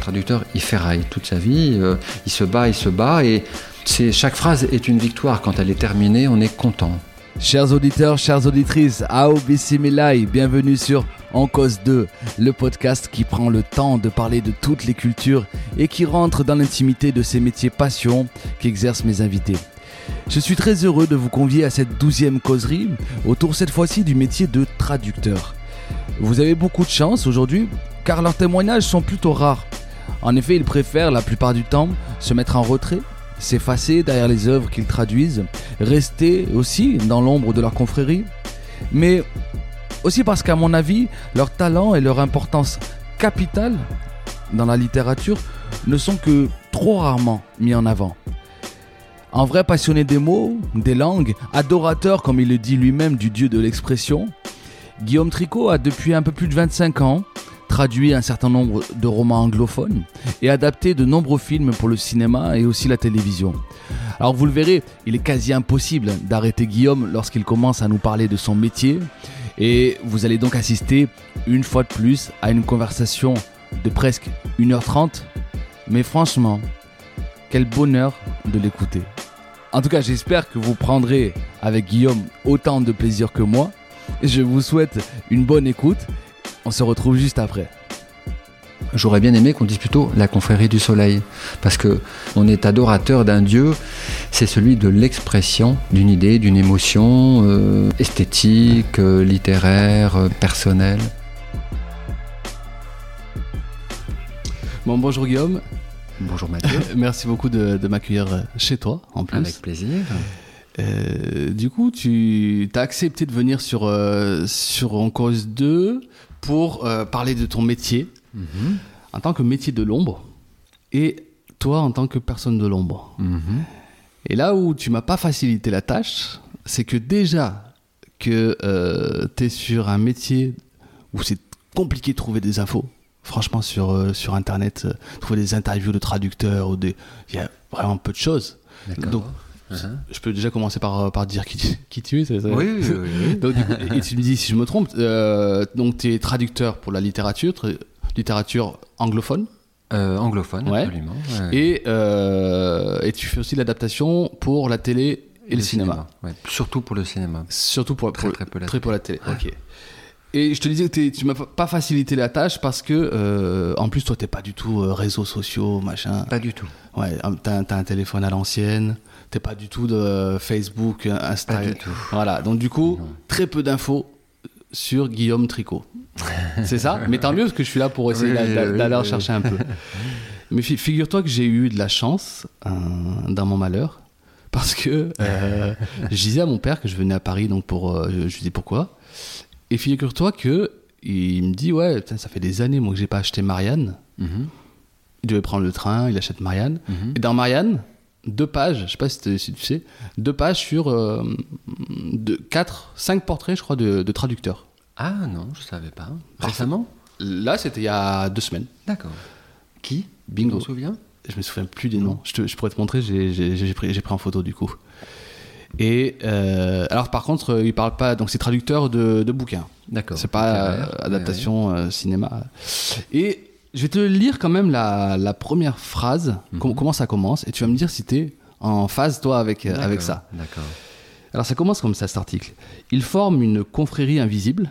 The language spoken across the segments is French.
Traducteur, il ferraille toute sa vie, euh, il se bat, il se bat, et chaque phrase est une victoire. Quand elle est terminée, on est content. Chers auditeurs, chères auditrices, Ao Bissimilai, bienvenue sur En Cause 2, le podcast qui prend le temps de parler de toutes les cultures et qui rentre dans l'intimité de ces métiers passion qu'exercent mes invités. Je suis très heureux de vous convier à cette douzième causerie, autour cette fois-ci du métier de traducteur. Vous avez beaucoup de chance aujourd'hui, car leurs témoignages sont plutôt rares. En effet, ils préfèrent la plupart du temps se mettre en retrait, s'effacer derrière les œuvres qu'ils traduisent, rester aussi dans l'ombre de leur confrérie, mais aussi parce qu'à mon avis, leur talent et leur importance capitale dans la littérature ne sont que trop rarement mis en avant. Un vrai passionné des mots, des langues, adorateur, comme il le dit lui-même, du dieu de l'expression, Guillaume Tricot a depuis un peu plus de 25 ans traduit un certain nombre de romans anglophones et adapté de nombreux films pour le cinéma et aussi la télévision. Alors vous le verrez, il est quasi impossible d'arrêter Guillaume lorsqu'il commence à nous parler de son métier et vous allez donc assister une fois de plus à une conversation de presque 1h30 mais franchement, quel bonheur de l'écouter. En tout cas, j'espère que vous prendrez avec Guillaume autant de plaisir que moi. Je vous souhaite une bonne écoute. On se retrouve juste après. J'aurais bien aimé qu'on dise plutôt la confrérie du soleil, parce que on est adorateur d'un dieu, c'est celui de l'expression d'une idée, d'une émotion euh, esthétique, euh, littéraire, euh, personnelle. Bon, bonjour Guillaume. Bonjour Mathieu. Merci beaucoup de, de m'accueillir chez toi en plus. Avec plaisir. Euh, du coup, tu as accepté de venir sur, euh, sur En Cause 2 pour euh, parler de ton métier Mhm. en tant que métier de l'ombre et toi en tant que personne de l'ombre. Mhm. Et là où tu m'as pas facilité la tâche, c'est que déjà que tu es sur un métier où c'est compliqué de trouver des infos. Franchement, sur, euh, sur Internet, euh, trouver des interviews de traducteurs, ou des... il y a vraiment peu de choses. D'accord. Je peux déjà commencer par, par dire qui, tu- qui tu es. c'est ça Oui, oui, oui, oui. Donc, du coup, et tu me dis si je me trompe, euh, donc tu es traducteur pour la littérature, littérature anglophone, Euh, anglophone, Ouais. absolument. ouais. et, euh, et tu fais aussi l'adaptation pour la télé et le, cinéma. ouais. Surtout pour le cinéma. Surtout pour, Très, pour- très peu la très pour la télé. Ok. Et je te disais que tu m'as pas facilité la tâche parce que, euh, en plus, toi, t'es pas du tout euh, réseaux sociaux, machin. Pas du tout. Ouais, hum, t'as t'as un téléphone à l'ancienne. T'es pas du tout de Facebook, Insta. Pas du tout. Voilà. Donc, du coup, Non. très peu d'infos sur Guillaume Tricot. C'est ça? Mais tant mieux parce que je suis là pour essayer Oui, d'a- d'a- oui, d'aller en oui. chercher un peu. Mais fi- figure-toi que j'ai eu de la chance euh, dans mon malheur. Parce que euh, je disais à mon père que je venais à Paris, donc pour. euh, je, lui disais pourquoi. Et figure-toi que il me dit ouais, putain, ça fait des années moi que j'ai pas acheté Marianne. Mhm. Il devait prendre le train, il achète Marianne. Mhm. Et dans Marianne, deux pages, je sais pas si, tu sais, deux pages sur euh, de, quatre, cinq portraits, je crois, de, de traducteurs. Ah non, je savais pas. Récemment Là, c'était il y a deux semaines. D'accord. Qui? Bingo. Tu souviens? Je me souviens plus des noms. Je, te- je pourrais te montrer, j'ai pris, pris en photo du coup. Et euh, alors, par contre, euh, il parle pas, donc c'est traducteur de, de bouquins. D'accord. C'est pas euh, ouais, adaptation cinéma. Et je vais te lire quand même la, la première phrase, com- comment ça commence, et tu vas me dire si tu es en phase, toi, avec, euh, avec ça. D'accord. Alors ça commence comme ça cet article. Il forme une confrérie invisible,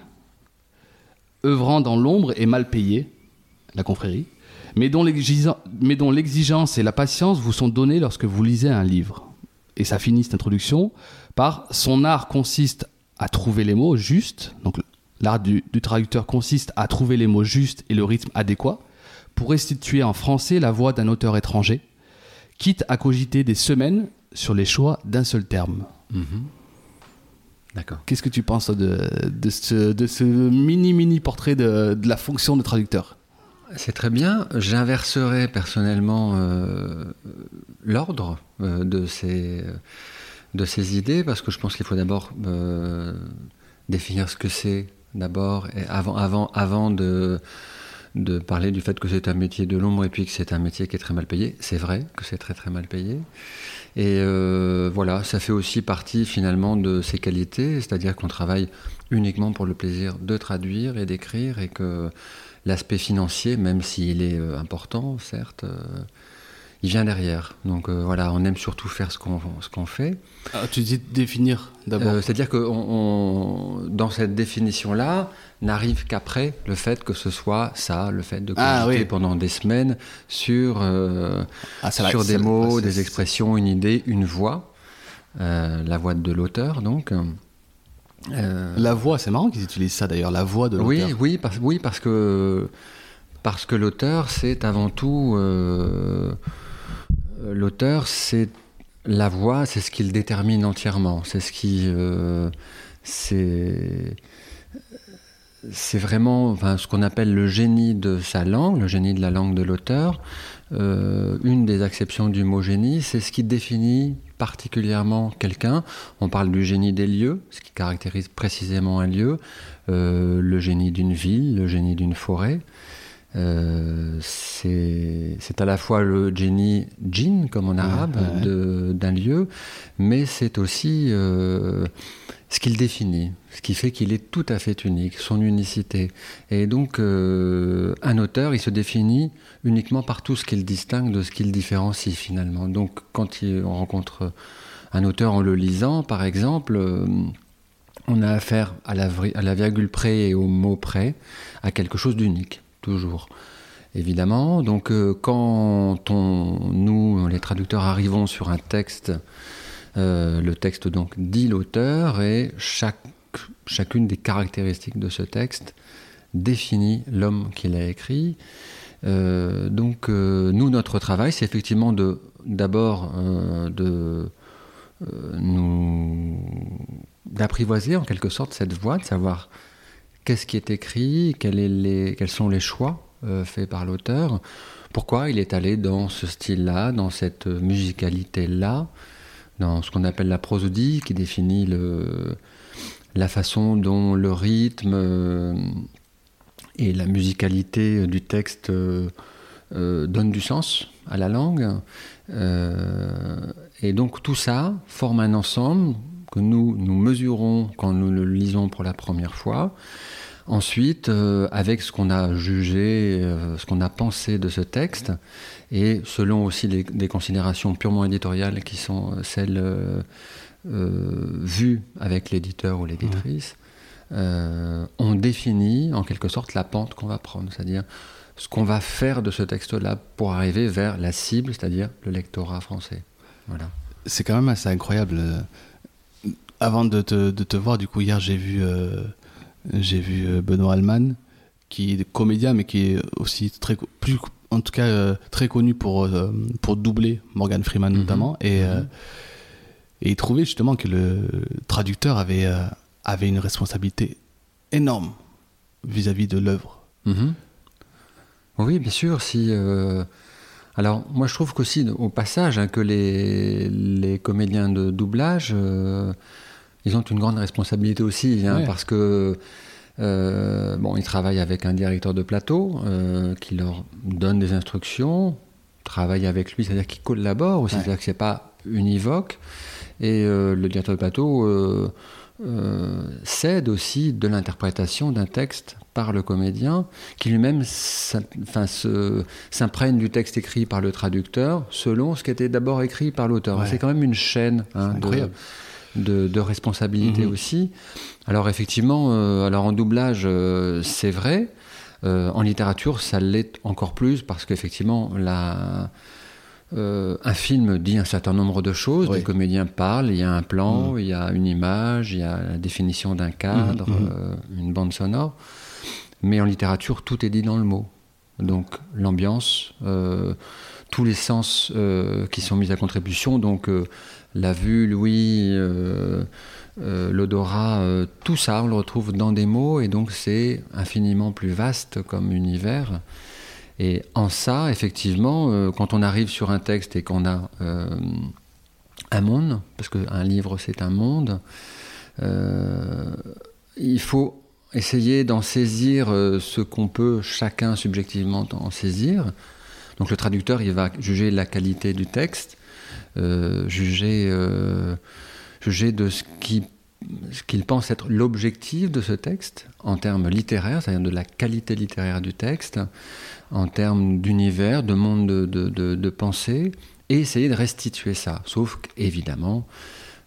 œuvrant dans l'ombre et mal payée, la confrérie, mais dont l'exigen- mais dont l'exigence et la patience vous sont données lorsque vous lisez un livre. Et ça finit cette introduction par son art consiste à trouver les mots justes, donc l'art du, du traducteur consiste à trouver les mots justes et le rythme adéquat pour restituer en français la voix d'un auteur étranger, quitte à cogiter des semaines sur les choix d'un seul terme. Mhm. D'accord. Qu'est-ce que tu penses de, de ce, de ce mini mini portrait de, de la fonction de traducteur? C'est très bien. J'inverserai personnellement euh, l'ordre euh, de, ces, de ces idées parce que je pense qu'il faut d'abord euh, définir ce que c'est d'abord et avant, avant, avant de, de parler du fait que c'est un métier de l'ombre et puis que c'est un métier qui est très mal payé. C'est vrai que c'est très très mal payé. Et euh, voilà, ça fait aussi partie finalement de ses qualités, c'est-à-dire qu'on travaille uniquement pour le plaisir de traduire et d'écrire et que l'aspect financier, même s'il est euh, important, certes, euh, il vient derrière. Donc euh, voilà, on aime surtout faire ce qu'on ce qu'on fait. Ah, tu dis définir d'abord. Euh, C'est-à-dire que on- on- dans cette définition-là, n'arrive qu'après le fait que ce soit ça, le fait de Ah, cogiter oui. pendant des semaines sur, euh, Ah, sur des mots, des expressions, une idée, une voix, la voix de l'auteur donc. La voix, c'est marrant qu'ils utilisent ça d'ailleurs, la voix de l'auteur. oui, oui, parce, oui, parce que parce que l'auteur, c'est avant tout euh, l'auteur, c'est la voix, c'est ce qu'il détermine entièrement. C'est ce qui, euh, c'est vraiment ce qu'on appelle le génie de sa langue, le génie de la langue de l'auteur. Euh, une des acceptions du mot génie, c'est ce qui définit particulièrement quelqu'un. On parle du génie des lieux, ce qui caractérise précisément un lieu, euh, le génie d'une ville, le génie d'une forêt. Euh, c'est à la fois le génie djinn, comme en arabe, ouais, d'un lieu, mais c'est aussi euh, ce qu'il définit, ce qui fait qu'il est tout à fait unique, son unicité. Et donc, euh, un auteur, il se définit uniquement par tout ce qu'il distingue de ce qu'il différencie finalement. Donc, quand il- on rencontre un auteur en le lisant, par exemple, euh, on a affaire à la, à la virgule près et au mot près, à quelque chose d'unique, toujours. Évidemment, donc euh, quand nous, les traducteurs, arrivons sur un texte, euh, le texte donc dit l'auteur et chacune des caractéristiques de ce texte définit l'homme qui l'a écrit. Euh, donc nous, notre travail, c'est effectivement de d'abord d'apprivoiser en quelque sorte cette voix, de savoir qu'est-ce qui est écrit, quels sont les choix euh, faits par l'auteur, pourquoi il est allé dans ce style-là, dans cette musicalité-là, dans ce qu'on appelle la prosodie, qui définit la façon dont le rythme euh, et la musicalité du texte euh, donnent du sens à la langue. Et donc tout ça forme un ensemble que nous mesurons quand nous le lisons pour la première fois. Ensuite, euh, avec ce qu'on a jugé, euh, ce qu'on a pensé de ce texte, et selon aussi des considérations purement éditoriales qui sont euh, celles vues avec l'éditeur ou l'éditrice, on définit en quelque sorte la pente qu'on va prendre, c'est-à-dire ce qu'on va faire de ce texte-là pour arriver vers la cible, c'est-à-dire le lectorat français. Voilà. C'est quand même assez incroyable. Avant de te, de te voir, du coup, hier, j'ai vu, j'ai vu euh, Benoît Alman, qui est comédien, mais qui est aussi très, plus, en tout cas, euh, très connu pour, euh, pour doubler Morgan Freeman Mhm. notamment. Et, Mhm. et il trouvait justement que le traducteur avait, avait une responsabilité énorme vis-à-vis de l'œuvre. Mhm. Oui, bien sûr. Si, euh, Alors, moi, je trouve qu'aussi, au passage, hein, que les, les comédiens de doublage, euh, ils ont une grande responsabilité aussi, hein, Ouais. parce que euh, bon, ils travaillent avec un directeur de plateau euh, qui leur donne des instructions, travaillent avec lui, c'est-à-dire qu'ils collaborent aussi, Ouais. c'est-à-dire que c'est pas univoque. Et euh, le directeur de plateau cède aussi de l'interprétation d'un texte par le comédien, qui lui-même s'imprègne du texte écrit par le traducteur selon ce qui était d'abord écrit par l'auteur. Ouais. C'est quand même une chaîne hein, de. De, de responsabilité Mhm. aussi. Alors effectivement, euh, alors en doublage, euh, c'est vrai. Euh, en littérature, ça l'est encore plus parce qu'effectivement, la, euh, un film dit un certain nombre de choses. Oui. Les comédiens parlent, il y a un plan, Mhm. il y a une image, il y a la définition d'un cadre, Mhm, euh, une bande sonore. Mais en littérature, tout est dit dans le mot. Donc l'ambiance, euh, tous les sens qui sont mis à contribution, donc la vue, l'ouïe, euh, euh, l'odorat, euh, tout ça, on le retrouve dans des mots, et donc c'est infiniment plus vaste comme univers. Et en ça, effectivement, quand on arrive sur un texte et qu'on a un monde, parce qu'un livre c'est un monde, il faut essayer d'en saisir ce qu'on peut chacun subjectivement en saisir. Donc le traducteur, il va juger la qualité du texte, juger, euh, juger de ce qui ce qu'il pense être l'objectif de ce texte en termes littéraires, c'est-à-dire de la qualité littéraire du texte, en termes d'univers, de monde de, de, pensée, et essayer de restituer ça. Sauf qu'évidemment,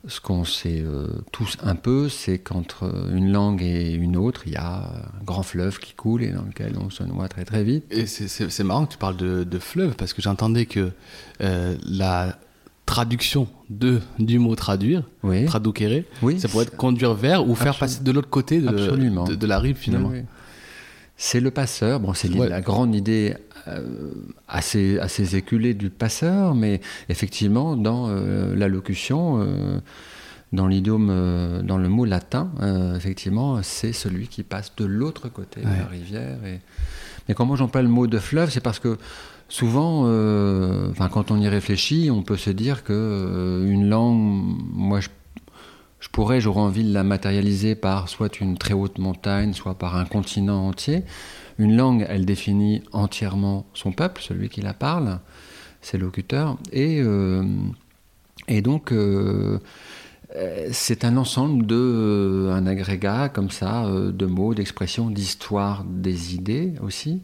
ce qu'on sait euh, tous un peu, c'est qu'entre une langue et une autre, il y a un grand fleuve qui coule et dans lequel on se noie très très vite. Et c'est- marrant que tu parles de, fleuve parce que j'entendais que euh, la traduction de, du mot traduire, Oui, traduquere, oui ça pourrait être conduire vers ou faire passer de l'autre côté de, de, de la rive finalement. Oui. C'est le passeur. Bon, c'est Ouais. la grande idée euh, assez, assez éculée du passeur, mais effectivement, dans euh, la locution, euh, dans l'idiome, dans le mot latin, effectivement, c'est celui qui passe de l'autre côté de la rivière. Et... Mais moi j'emploie le mot de fleuve, c'est parce que souvent, euh, quand on y réfléchit, on peut se dire que euh, une langue, moi je pourrais, j'aurais envie de la matérialiser par soit une très haute montagne, soit par un continent entier. Une langue, elle définit entièrement son peuple, celui qui la parle, ses locuteurs. Et, euh, et donc, c'est un ensemble de, un agrégat comme ça, de mots, d'expressions, d'histoires, des idées aussi.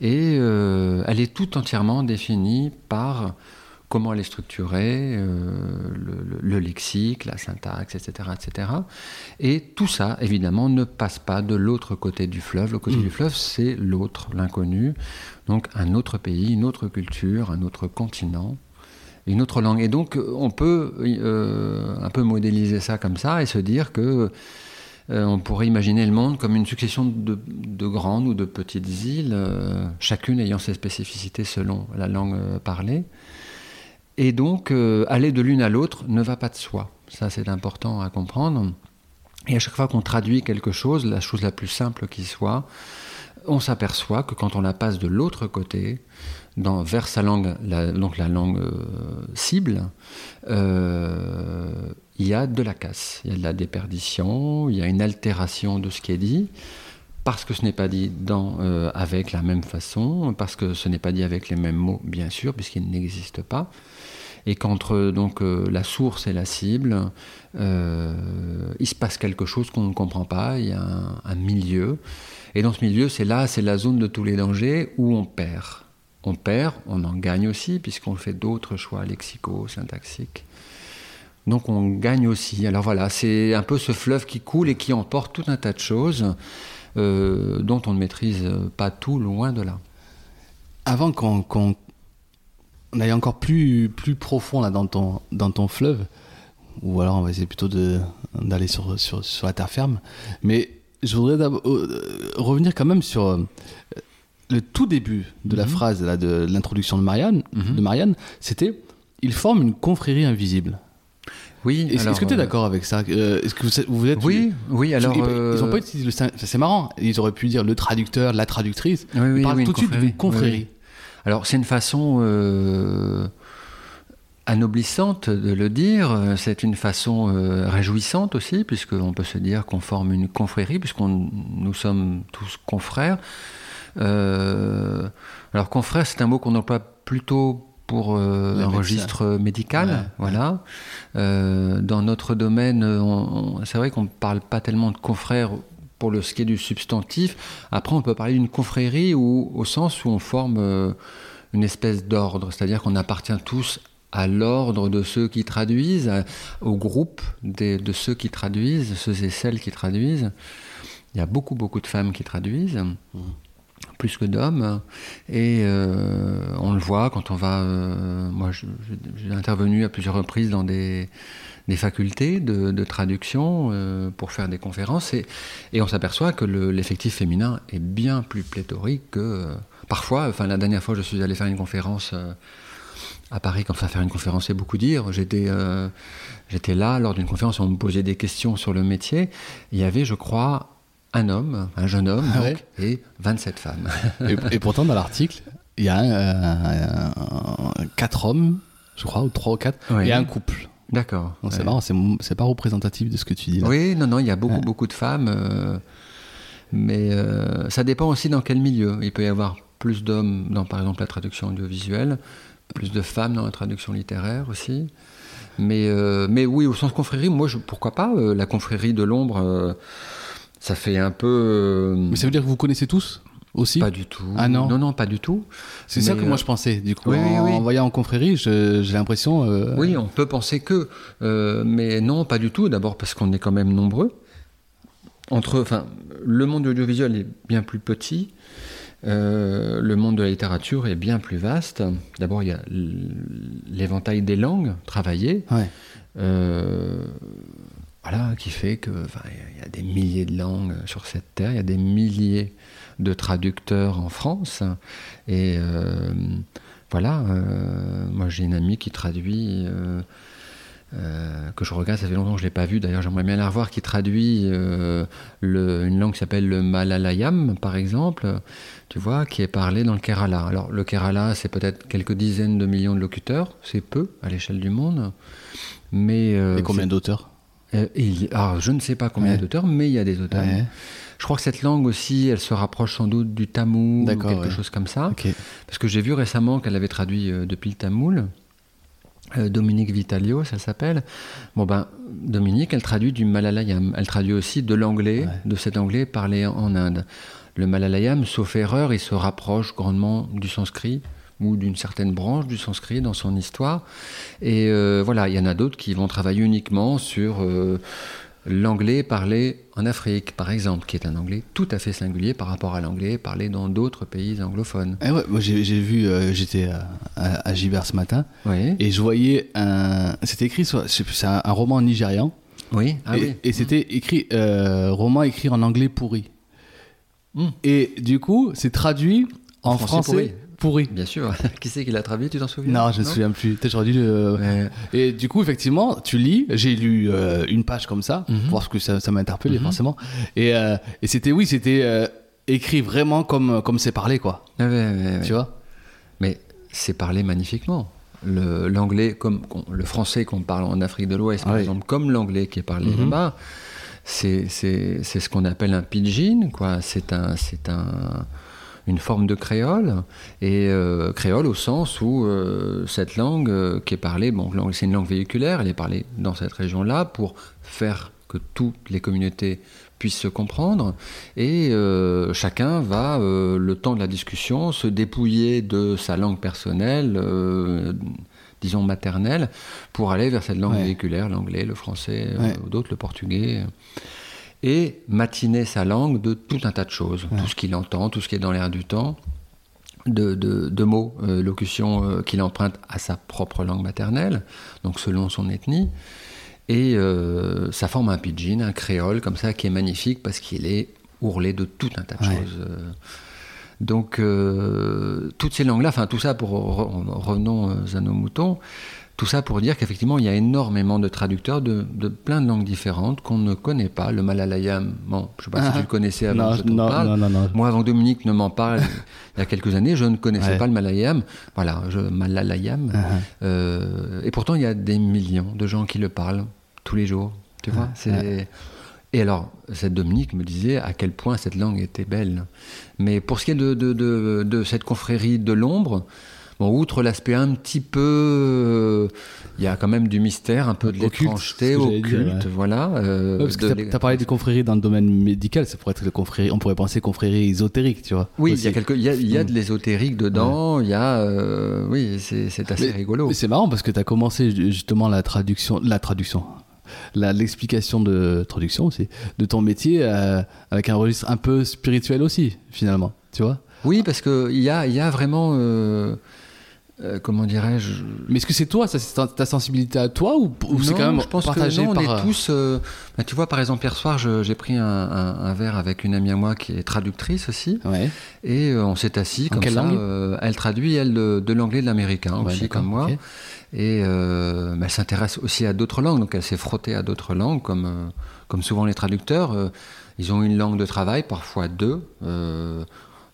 Et euh, elle est tout entièrement définie par comment elle est structurée, euh, le, le- le lexique, la syntaxe, etc., etc. Et tout ça, évidemment, ne passe pas de l'autre côté du fleuve. Le côté Mm. du fleuve, c'est l'autre, l'inconnu. Donc un autre pays, une autre culture, un autre continent, une autre langue. Et donc on peut euh, un peu modéliser ça comme ça et se dire que euh, on pourrait imaginer le monde comme une succession de, de grandes ou de petites îles, euh, chacune ayant ses spécificités selon la langue euh, parlée. Et donc, aller de l'une à l'autre ne va pas de soi. Ça, c'est important à comprendre. Et à chaque fois qu'on traduit quelque chose, la chose la plus simple qui soit, on s'aperçoit que quand on la passe de l'autre côté, dans, vers sa langue, la- donc la langue cible, il y a de la casse, il y a de la déperdition, il y a une altération de ce qui est dit, parce que ce n'est pas dit euh, avec la même façon, parce que ce n'est pas dit avec les mêmes mots, bien sûr, puisqu'ils n'existent pas. Et qu'entre donc euh, la source et la cible, euh, il se passe quelque chose qu'on ne comprend pas. Il y a un, un milieu, et dans ce milieu, c'est là, c'est la zone de tous les dangers où on perd. On perd, on en gagne aussi, puisqu'on fait d'autres choix lexicaux, syntaxiques. Donc on gagne aussi. Alors voilà, c'est un peu ce fleuve qui coule et qui emporte tout un tas de choses euh, dont on ne maîtrise pas tout, loin de là. Avant qu'on qu'on on aille encore plus, plus profond là, dans, ton, dans ton fleuve, ou alors on va essayer plutôt d'aller sur, sur, sur la terre ferme, mais je voudrais euh, revenir quand même sur euh, le tout début de la Mhm. phrase là, de l'introduction de Marianne. Mhm. De Marianne, c'était il forme une confrérie invisible. Oui, Est-ce que tu es euh, d'accord avec ça? Euh, Est-ce que vous êtes, vous êtes Oui, oui, alors. ils, euh, ils ont pas utilisé le c'est marrant ils auraient pu dire le traducteur la traductrice oui, oui, ils parlent oui, tout de suite d'une confrérie. Alors, c'est une façon euh, anoblissante de le dire. C'est une façon euh, réjouissante aussi, puisqu'on peut se dire qu'on forme une confrérie, puisqu'on nous sommes tous confrères. Euh, alors, confrère, c'est un mot qu'on emploie plutôt pour euh, un registre médical. Voilà. Euh, dans notre domaine, on- c'est vrai qu'on ne parle pas tellement de confrères pour le ce qui est du substantif. Après, on peut parler d'une confrérie ou, au sens où on forme euh, une espèce d'ordre, c'est-à-dire qu'on appartient tous à l'ordre de ceux qui traduisent, à- au groupe des- de ceux qui traduisent, ceux et celles qui traduisent. Il y a beaucoup, beaucoup de femmes qui traduisent, plus que d'hommes. Et euh, on le voit quand on va... euh, moi, j'ai intervenu à plusieurs reprises dans des, facultés de, traduction euh, pour faire des conférences et, on s'aperçoit que le- l'effectif féminin est bien plus pléthorique que parfois. Enfin, la dernière fois, je suis allé faire une conférence à Paris. Comme ça, faire une conférence, c'est beaucoup dire. J'étais j'étais là lors d'une conférence on me posait des questions sur le métier. Il y avait, je crois, un homme, un jeune homme, Ah donc, et 27 femmes. et, et pourtant dans l'article il y a un- un- quatre hommes, je crois, ou trois ou quatre, Ouais. et un couple. D'accord. C'est Ouais. marrant, c'est pas représentatif de ce que tu dis là. Oui, non, non, il y a beaucoup, Ouais. beaucoup de femmes. euh, mais euh, ça dépend aussi dans quel milieu. Il peut y avoir plus d'hommes dans, par exemple, la traduction audiovisuelle, plus de femmes dans la traduction littéraire aussi. Mais, euh, mais oui, au sens confrérie, moi, je, pourquoi pas euh, La confrérie de l'ombre, euh, ça fait un peu. euh, Mais ça veut dire que vous connaissez tous aussi Pas du tout. Ah non Non, non, pas du tout. C'est ça que moi euh, je pensais. Du coup, oui, en, oui. en voyant en confrérie, j'ai l'impression. euh, Oui, on peut penser que, euh, mais non, pas du tout. D'abord parce qu'on est quand même nombreux. Entre, enfin, le monde de l'audiovisuel est bien plus petit. le monde de la littérature est bien plus vaste. D'abord, il y a l'éventail des langues travaillées, Ouais. Euh, voilà, qui fait que, il y a des milliers de langues sur cette terre. Il y a des milliers de traducteurs en France. Et euh, voilà, euh, moi j'ai une amie qui traduit, euh, euh, que je regarde, ça fait longtemps que je ne l'ai pas vue, d'ailleurs j'aimerais bien la revoir, qui traduit euh, le- une langue qui s'appelle le Malayalam, par exemple, tu vois, qui est parlée dans le Kerala. Alors le Kerala, c'est peut-être quelques dizaines de millions de locuteurs, c'est peu à l'échelle du monde. Mais, euh, Et combien d'auteurs? Euh, il y- alors, je ne sais pas combien Ouais. d'auteurs, mais il y a des auteurs. Ouais. Je crois que cette langue aussi, elle se rapproche sans doute du tamoul ou quelque ouais. chose comme ça. Parce que j'ai vu récemment qu'elle avait traduit euh, depuis le tamoul. Euh, Dominique Vitalio, ça s'appelle. Bon ben, Dominique, elle traduit du malayalam. Elle traduit aussi de l'anglais, de cet anglais parlé en Inde. Le malayalam, sauf erreur, il se rapproche grandement du sanskrit ou d'une certaine branche du sanskrit dans son histoire. Et euh, voilà, il y en a d'autres qui vont travailler uniquement sur euh, l'anglais parlé en Afrique, par exemple, qui est un anglais tout à fait singulier par rapport à l'anglais parlé dans d'autres pays anglophones. Eh ouais, moi j'ai vu, euh, j'étais à, à, ce matin Oui, et je voyais un. C'était écrit C'est un, un roman nigérian. oui, ah et oui. et c'était écrit. roman écrit en anglais pourri. Mm. Et du coup, c'est traduit en, En français français, pourri. Bien sûr. qui c'est qui l'a traduit, tu t'en souviens Non, je me souviens plus. Peut-être j'aurais dû. le- Ouais. Et du coup, effectivement, tu lis. J'ai lu euh, une page comme ça, Mhm. parce que ça, ça m'a interpellé Mhm. forcément. Et, euh, et c'était, oui, c'était euh, écrit vraiment comme comme c'est parlé, quoi. Ouais, ouais, ouais, ouais. Tu vois? Mais c'est parlé magnifiquement. Le- L'anglais, comme le français qu'on parle en Afrique de l'Ouest, par Ouais. exemple, comme l'anglais qui est parlé Mhm. là-bas, c'est c'est- c'est ce qu'on appelle un pidgin, quoi. C'est un, c'est un, une forme de créole, et euh, créole au sens où euh, cette langue euh, qui est parlée, bon, c'est une langue véhiculaire, elle est parlée dans cette région-là pour faire que toutes les communautés puissent se comprendre, et euh, chacun va, euh, le temps de la discussion, se dépouiller de sa langue personnelle, euh, disons maternelle, pour aller vers cette langue Ouais. véhiculaire, l'anglais, le français, Ouais. ou d'autres, le portugais et matiner sa langue de tout un tas de choses, tout ce qu'il entend, tout ce qui est dans l'air du temps, de, de- de mots, euh, locutions euh, qu'il emprunte à sa propre langue maternelle, donc selon son ethnie. Et euh, ça forme un pidgin, un créole comme ça, qui est magnifique parce qu'il est ourlé de tout un tas de Ouais. choses. euh. Donc, toutes ces langues-là, enfin tout ça pour re- revenons à nos moutons, tout ça pour dire qu'effectivement il y a énormément de traducteurs de, de plein de langues différentes qu'on ne connaît pas. Le malayalam, bon, je sais pas si tu le connaissais avant non, que je non, parle. non. Moi, avant que Dominique ne m'en parle, il y a quelques années, je ne connaissais Ouais. pas le malayalam. Voilà, je, malayalam. Uh-huh. Euh, et pourtant, il y a des millions de gens qui le parlent tous les jours. Tu vois c'est... Et alors, cette Dominique me disait à quel point cette langue était belle. Mais pour ce qui est de, de, de, de cette confrérie de l'ombre, bon, outre l'aspect un petit peu. euh, Il y a quand même du mystère, un peu de l'étrangeté, que occulte, ouais. voilà. euh, Ouais, parce que l'é- as parlé de confrérie dans le domaine médical, ça pourrait être le confrérie, on pourrait penser confrérie ésotérique, tu vois. Oui, il y a, quelque, il y a, il y a Mm. de l'ésotérique dedans, il y a. euh, oui, c'est, assez Mais- rigolo. C'est marrant parce que tu as commencé ju- justement la traduction, la traduction, l'explication de traduction aussi, de ton métier euh, avec un registre un peu spirituel aussi, finalement, tu vois. Oui, parce qu'il y a, il y a vraiment. euh, euh, comment dirais-je? Mais est-ce que c'est toi, ça, c'est ta- ta sensibilité à toi ou, ou c'est quand même je pense partagé que non, on par. est tous. euh, bah, tu vois, par exemple, hier soir, j'ai pris un, un- un verre avec une amie à moi qui est traductrice aussi, Ouais. et euh, on s'est assis comme ça. euh, elle traduit elle de, de l'anglais et de l'américain Ouais, aussi, comme moi. Et euh, bah, elle s'intéresse aussi à d'autres langues, donc elle s'est frottée à d'autres langues, comme, euh, comme souvent les traducteurs. euh, ils ont une langue de travail, parfois deux.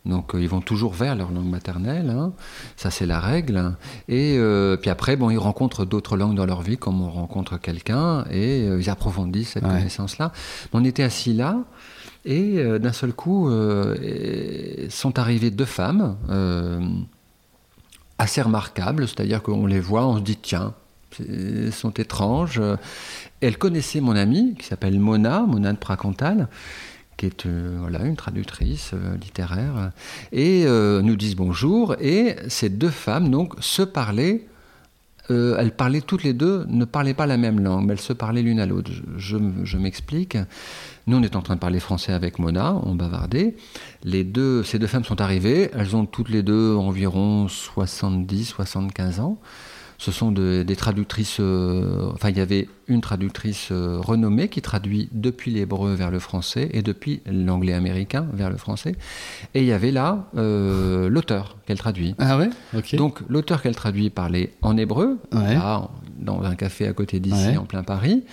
Donc euh, ils vont toujours vers leur langue maternelle, hein. ça c'est la règle. Et euh, puis après, bon, ils rencontrent d'autres langues dans leur vie, comme on rencontre quelqu'un, et euh, ils approfondissent cette Ouais. connaissance-là. On était assis là, et euh, d'un seul coup, sont arrivées deux femmes assez remarquables, c'est-à-dire qu'on les voit, on se dit tiens, elles sont étranges. Elles connaissaient mon amie qui s'appelle Mona, Mona de Pracontal, qui est euh, voilà, une traductrice euh, littéraire, et euh, nous disent bonjour. Et ces deux femmes donc se parlaient. elles parlaient toutes les deux, ne parlaient pas la même langue, mais elles se parlaient l'une à l'autre. Je, je m'explique. Nous, on est en train de parler français avec Mona, on bavardait. Les deux, ces deux femmes sont arrivées, elles ont toutes les deux environ 70, 75 ans. Ce sont de- des traductrices, euh, enfin il y avait une traductrice euh, renommée qui traduit depuis l'hébreu vers le français et depuis l'anglais américain vers le français. Et il y avait là euh, l'auteur qu'elle traduit. Ah ouais? Donc l'auteur qu'elle traduit parlait en hébreu, Ouais. là, dans un café à côté d'ici, Ouais. en plein Paris,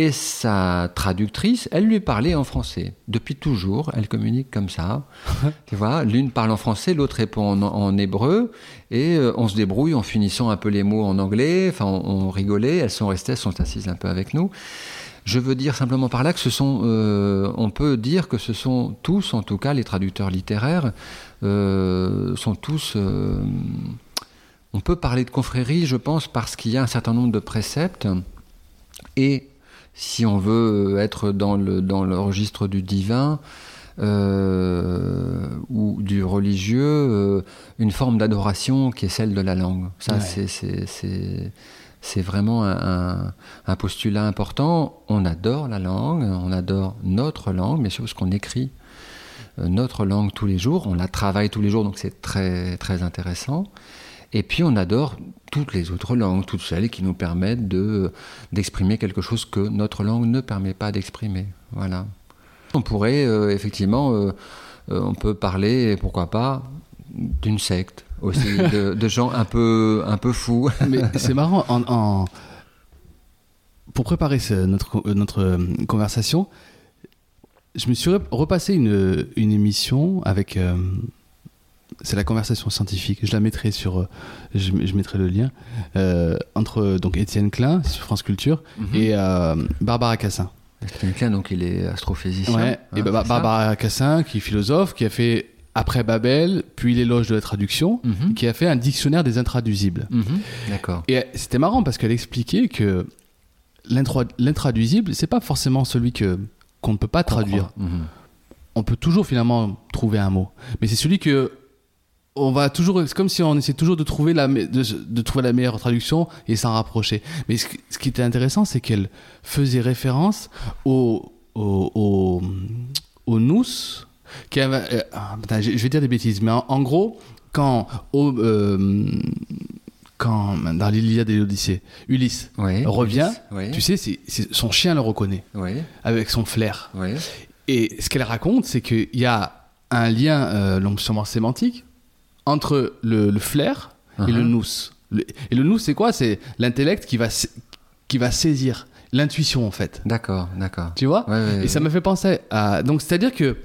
et sa traductrice, elle lui parlait en français. Depuis toujours, elle communique comme ça. tu vois, l'une parle en français, l'autre répond en, en hébreu, et euh, on se débrouille en finissant un peu les mots en anglais. Enfin, on, on rigolait. Elles sont restées, elles sont assises un peu avec nous. Je veux dire simplement par là que ce sont, euh, on peut dire que ce sont tous, en tout cas les traducteurs littéraires, euh, sont tous. euh, on peut parler de confrérie, je pense, parce qu'il y a un certain nombre de préceptes et si on veut être dans le, dans le registre du divin euh, ou du religieux, euh, une forme d'adoration qui est celle de la langue. Ça, Ouais. c'est- vraiment un, un- postulat important. On adore la langue, on adore notre langue, bien sûr, parce qu'on écrit euh, notre langue tous les jours, on la travaille tous les jours, donc c'est très, très intéressant. Et puis on adore toutes les autres langues, toutes celles qui nous permettent de, d'exprimer quelque chose que notre langue ne permet pas d'exprimer. Voilà. On pourrait euh, effectivement, euh, euh, on peut parler, pourquoi pas, d'une secte aussi, de, de gens un peu, un peu fous. Mais c'est marrant, en, en- pour préparer ce- notre, notre conversation, je me suis re- repassé une, une émission avec. C'est la conversation scientifique. Je la mettrai sur. euh, Je, je mettrai le lien. euh, entre donc Étienne Klein sur France Culture et euh, Barbara Cassin. Quelqu'un, donc il est astrophysicien. Ouais, hein, et ça Barbara Cassin, qui est philosophe, qui a fait après Babel, puis l'éloge de la traduction, Mhm. qui a fait un dictionnaire des intraduisibles. Mhm. D'accord. Et c'était marrant parce qu'elle expliquait que l'intra- l'intraduisible, c'est pas forcément celui que qu'on ne peut pas traduire. Mhm. On peut toujours finalement trouver un mot, mais c'est celui que on va toujours. C'est comme si on essayait toujours de trouver la de, de trouver la meilleure traduction et s'en rapprocher. Mais ce, qui- ce qui était intéressant, c'est qu'elle faisait référence au au, au, au nous qui avait, euh, ah, putain, je je vais dire des bêtises, mais en, en gros, quand au, euh, quand dans l'Iliade et l'Odyssée, Ulysse revient, Ulysse, tu sais, c'est- son chien le reconnaît avec son flair. Et ce qu'elle raconte, c'est qu'il y a un lien, euh, sûrement sémantique, entre le, le flair et le Uh-huh. nous. Le- et le nous, c'est quoi? C'est l'intellect qui va, qui va saisir l'intuition, en fait. D'accord, d'accord. Tu vois? Ouais, ouais, Et ça me fait penser à. Donc, c'est-à-dire que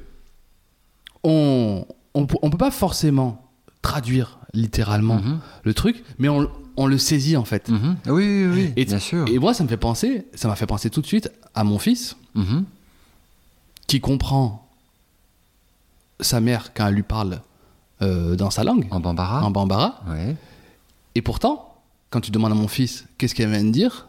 on, on, peut- on peut pas forcément traduire littéralement Mhm. le truc, mais on, on le saisit en fait. Mhm. Oui, oui, oui, Et, bien sûr. et moi, ça me fait penser, ça m'a fait penser tout de suite à mon fils Mhm. qui comprend sa mère quand elle lui parle euh, dans sa langue, En bambara en bambara. Ouais. Et pourtant, quand tu demandes à mon fils qu'est-ce qu'elle vient de dire,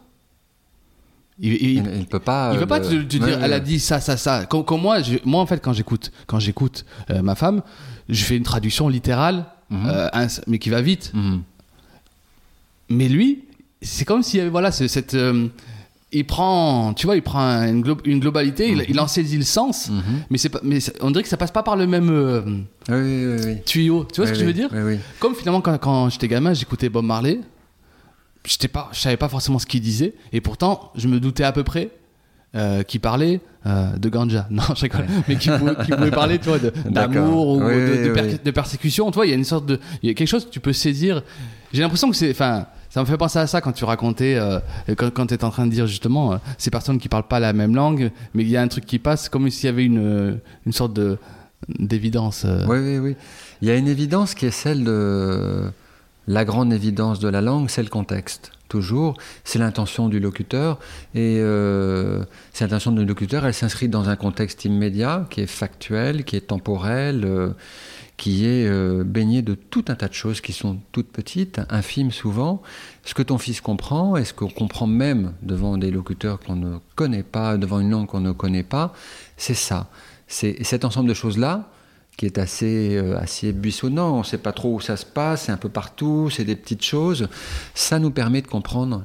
il, il, Il ne peut pas. il euh, va pas te, le- te Ouais, dire, ouais, elle a dit ça, ça, ça. Comme, comme moi, je- moi en fait, quand j'écoute, quand j'écoute euh, ma femme, je fais une traduction littérale, Mhm. euh, un- mais qui va vite. Mhm. Mais lui, c'est comme si voilà, cette, euh, il prend, tu vois, il prend une, glo- une globalité, il, il en saisit le sens, Mhm. mais c'est pas, mais on dirait que ça passe pas par le même euh, Oui, oui, oui, oui. tuyau. Tu vois ce que je veux dire? Comme finalement quand, quand j'étais gamin, j'écoutais Bob Marley. J'étais pas, je savais pas forcément ce qu'il disait, et pourtant je me doutais à peu près euh, qu'il parlait euh, de ganja. Non, je rigole. Mais qu'il pouvait, parler, d'amour ou de, oui, de per- oui. de persécution. Il y a une sorte de, il y a quelque chose que tu peux saisir. J'ai l'impression que c'est, enfin, ça me fait penser à ça quand tu racontais, euh, quand, quand tu étais en train de dire justement euh, ces personnes qui parlent pas la même langue, mais il y a un truc qui passe, comme s'il y avait une, euh, une sorte de d'évidence. Oui, oui, oui. Il y a une évidence qui est celle de la grande évidence de la langue, c'est le contexte. Toujours, c'est l'intention du locuteur. Et cette intention du locuteur, elle s'inscrit dans un contexte immédiat, qui est factuel, qui est temporel, qui est euh, baigné de tout un tas de choses qui sont toutes petites, infimes souvent. Ce que ton fils comprend, et ce qu'on comprend même devant des locuteurs qu'on ne connaît pas, devant une langue qu'on ne connaît pas, c'est ça. C'est cet ensemble de choses-là qui est assez, euh, assez buissonnant. On ne sait pas trop où ça se passe, c'est un peu partout, c'est des petites choses. Ça nous permet de comprendre,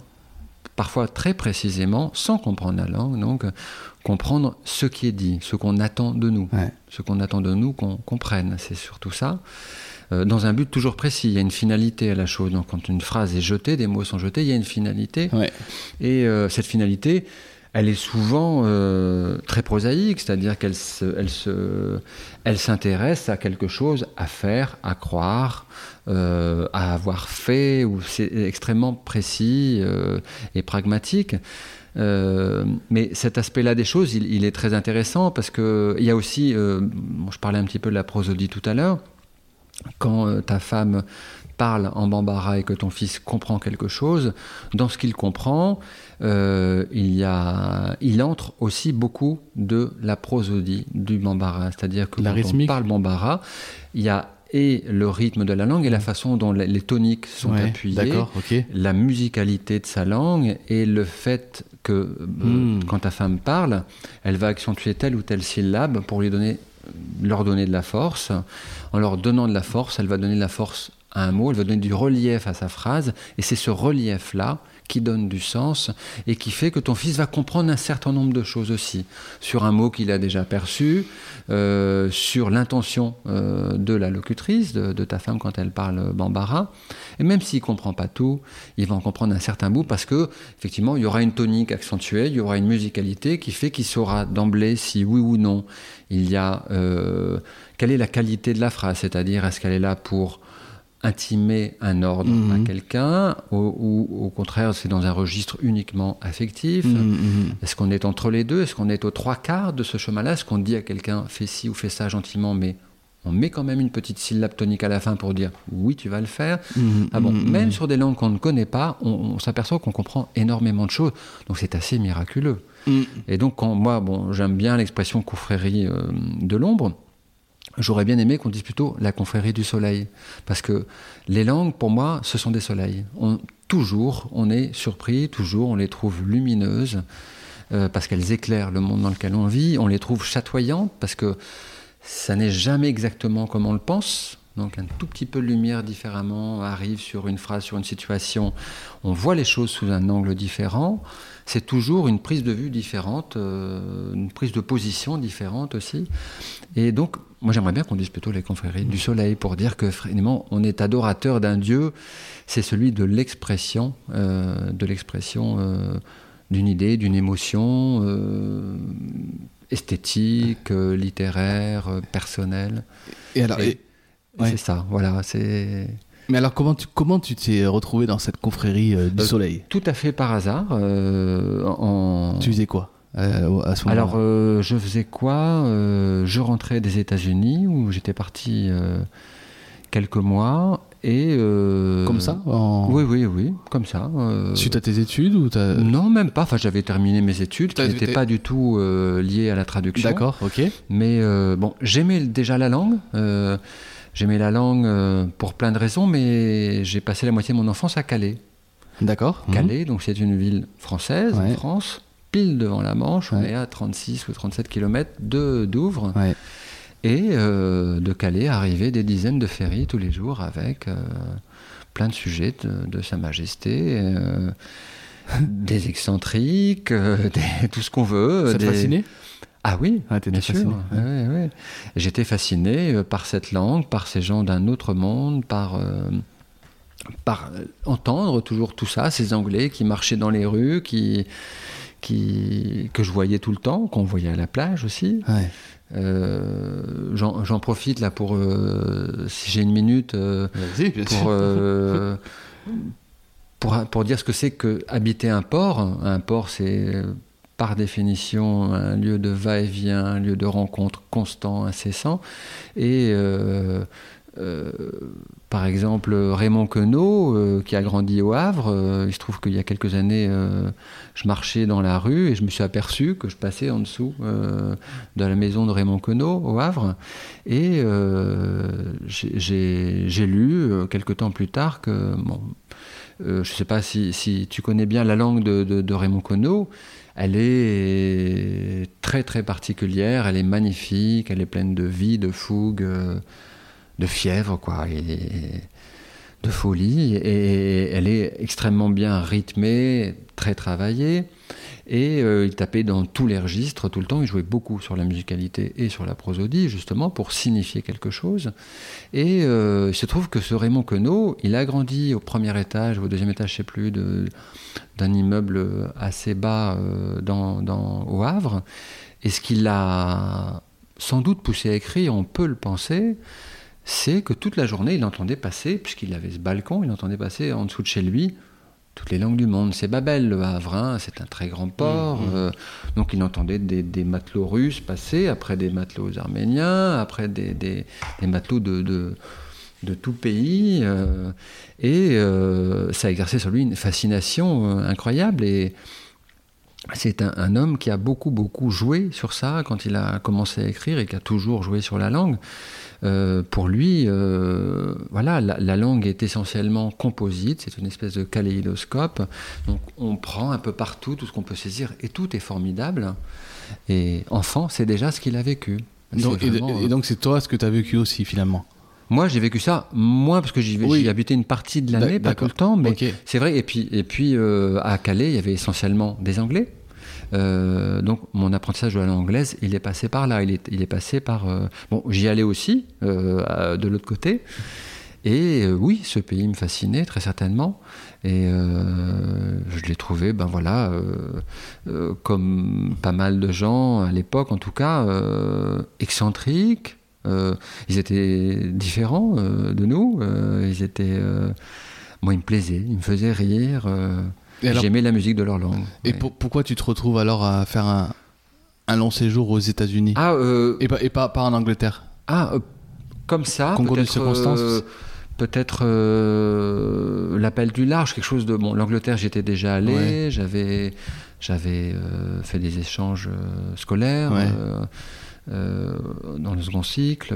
parfois très précisément, sans comprendre la langue, donc comprendre ce qui est dit, ce qu'on attend de nous, Ouais. ce qu'on attend de nous qu'on comprenne. C'est surtout ça. Euh, dans un but toujours précis, il y a une finalité à la chose. Donc quand une phrase est jetée, des mots sont jetés, il y a une finalité. Ouais. Et euh, cette finalité, elle est souvent euh, très prosaïque, c'est-à-dire qu'elle se, elle se, elle s'intéresse à quelque chose à faire, à croire, euh, à avoir fait, ou c'est extrêmement précis euh, et pragmatique. Mais cet aspect-là des choses, il, est très intéressant parce que il y a aussi, je parlais un petit peu de la prosodie tout à l'heure, quand ta femme parle en bambara et que ton fils comprend quelque chose, dans ce qu'il comprend, euh, il, y a, il entre aussi beaucoup de la prosodie du bambara. C'est-à-dire que La quand rythmique. on parle bambara, il y a et le rythme de la langue et la façon dont les, toniques sont Ouais, appuyées, la musicalité de sa langue et le fait que euh, Hmm. quand ta femme parle, elle va accentuer telle ou telle syllabe pour lui donner, leur donner de la force. En leur donnant de la force, elle va donner de la force à un mot, elle va donner du relief à sa phrase, et c'est ce relief-là qui donne du sens et qui fait que ton fils va comprendre un certain nombre de choses aussi sur un mot qu'il a déjà perçu, euh, sur l'intention euh, de la locutrice, de, ta femme quand elle parle bambara. Et même s'il comprend pas tout, il va en comprendre un certain bout parce que effectivement il y aura une tonique accentuée, il y aura une musicalité qui fait qu'il saura d'emblée si oui ou non il y a euh, quelle est la qualité de la phrase, c'est-à-dire est-ce qu'elle est là pour intimer un ordre Mhm. à quelqu'un ou, ou au contraire c'est dans un registre uniquement affectif Mhm, mhm. est-ce qu'on est entre les deux? Est-ce qu'on est aux trois quarts de ce chemin-là? Est-ce qu'on dit à quelqu'un fais ci ou fais ça gentiment, mais on met quand même une petite syllabe tonique à la fin pour dire oui, tu vas le faire Mhm, Ah bon, mhm, même mhm. sur des langues qu'on ne connaît pas, on, on s'aperçoit qu'on comprend énormément de choses. Donc c'est assez miraculeux. Mhm. Et donc, quand moi, bon, j'aime bien l'expression confrérie euh, de l'ombre. J'aurais bien aimé qu'on dise plutôt la confrérie du soleil. Parce que les langues, pour moi, ce sont des soleils. Toujours, on est surpris, toujours, on les trouve lumineuses, euh, parce qu'elles éclairent le monde dans lequel on vit. On les trouve chatoyantes, parce que ça n'est jamais exactement comme on le pense. Donc un tout petit peu de lumière différemment arrive sur une phrase, sur une situation. On voit les choses sous un angle différent. C'est toujours une prise de vue différente, euh, une prise de position différente aussi. Et donc, moi j'aimerais bien qu'on dise plutôt les confréries du soleil pour dire que finalement on est adorateur d'un Dieu. C'est celui de l'expression, euh, de l'expression euh, d'une idée, d'une émotion euh, esthétique, littéraire, personnelle. Et alors, Et- et- Ouais. C'est ça, voilà, c'est mais alors comment tu comment tu t'es retrouvé dans cette confrérie euh, du Euh, soleil? tout à fait par hasard. euh, en... Tu faisais quoi? Euh, à ce moment-là Alors, euh, je faisais quoi Euh, Je rentrais des États-Unis où j'étais parti quelques mois et Comme ça en- Oui, oui, oui, comme ça. Suite à tes études ou. Non, même pas. Enfin, j'avais terminé mes études qui n'étaient pas du tout liées à la traduction. D'accord, ok. Mais bon, j'aimais déjà la langue. j'aimais la langue pour plein de raisons, mais j'ai passé la moitié de mon enfance à Calais. D'accord. Mhm. Calais, donc c'est une ville française, Ouais. en France, pile devant la Manche. On est à 36 ou 37 km de Douvres. Ouais. Et euh, de Calais arrivaient des dizaines de ferries tous les jours avec euh, plein de sujets de, de Sa Majesté. euh, des excentriques, des- tout ce qu'on veut. Ça te des- fascinait Ah oui, Ah, bien sûr. fasciné, Ouais, ouais, ouais. J'étais fasciné par cette langue, par ces gens d'un autre monde, par, euh, par entendre toujours tout ça, ces Anglais qui marchaient dans les rues, qui, qui, que je voyais tout le temps, qu'on voyait à la plage aussi. Ouais. Euh, J'en profite là pour, euh, si j'ai une minute, euh, pour, euh, pour, pour dire ce que c'est que habiter un port. Un port, c'est par définition un lieu de va-et-vient, un lieu de rencontre constant, incessant. Et euh, par exemple, Raymond Queneau, euh, qui a grandi au Havre, euh, il se trouve qu'il y a quelques années, je marchais dans la rue et je me suis aperçu que je passais en dessous de la maison de Raymond Queneau au Havre. Et j'ai- lu, quelques temps plus tard, que, bon, je ne sais pas si, tu connais bien la langue de, de- Raymond Queneau, elle est très très particulière, elle est magnifique, elle est pleine de vie, de fougue, de fièvre, quoi, de folie. Et elle est extrêmement bien rythmée, très travaillée. Et euh, il tapait dans tous les registres tout le temps. Il jouait beaucoup sur la musicalité et sur la prosodie, justement, pour signifier quelque chose. Et euh, il se trouve que ce Raymond Queneau, il a grandi au premier étage, au deuxième étage, je sais plus, d'un immeuble assez bas euh, au Havre. Et ce qui l'a sans doute poussé à écrire, on peut le penser, c'est que toute la journée, il entendait passer, puisqu'il avait ce balcon, il entendait passer en dessous de chez lui toutes les langues du monde. C'est Babel, le Havre, hein, c'est un très grand port. Mmh, mmh. euh, donc il entendait des, des matelots russes passer, après des matelots arméniens, après des, des- des matelots de, de, de tout pays. euh, et euh, ça a exercé sur lui une fascination incroyable. Et c'est un, un homme qui a beaucoup, beaucoup joué sur ça quand il a commencé à écrire et qui a toujours joué sur la langue. Euh, pour lui, euh, voilà, la, la langue est essentiellement composite, c'est une espèce de kaléidoscope. Donc on prend un peu partout tout ce qu'on peut saisir et tout est formidable. Et enfant, c'est déjà ce qu'il a vécu. Donc, et, donc c'est toi ce que tu as vécu aussi finalement? moi, j'ai vécu ça, moi, parce que j'y Oui. j'y habitais une partie de l'année, pas tout le temps, mais c'est vrai. Et puis, et puis euh, à Calais, il y avait essentiellement des Anglais. Euh, donc, mon apprentissage de la il est passé par là. Il est, il est passé par. euh, bon, j'y allais aussi, euh, de l'autre côté. Et oui, ce pays me fascinait très certainement. Et je l'ai trouvé, ben voilà, comme pas mal de gens à l'époque, en tout cas, excentrique. Euh, ils étaient différents de nous. ils étaient. moi, ils me plaisaient, ils me faisaient rire. J'aimais la musique de leur langue. Et ouais. pour- pourquoi tu te retrouves alors à faire un, un long séjour aux États-Unis Ah, euh, et, pas, et pas, pas en Angleterre ah euh, comme ça. Concours de circonstances. euh, Peut-être l'appel du large, quelque chose de bon. L'Angleterre, j'étais déjà allé, Ouais. j'avais j'avais fait des échanges scolaires Ouais. dans le second cycle.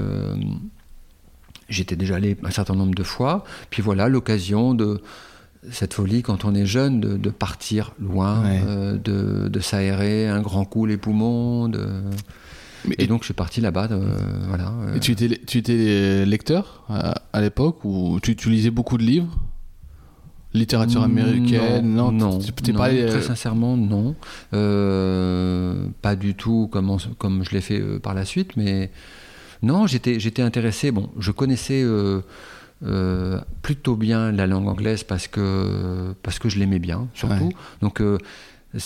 J'étais déjà allé un certain nombre de fois. Puis voilà, l'occasion de cette folie quand on est jeune de, de partir loin, Ouais. euh, de, de s'aérer un grand coup les poumons. de- Mais- Et, donc je suis parti là-bas. euh, voilà. euh, Et tu étais, tu étais lecteur à, à l'époque ou tu, tu lisais beaucoup de livres? Littérature américaine Non, non, pas très sincèrement, non. Pas du tout comme, comme je l'ai fait par la suite, mais non, j'étais, j'étais intéressé. Bon, je connaissais euh, plutôt bien la langue anglaise parce que, parce que je l'aimais bien, surtout. Ouais. Donc, euh,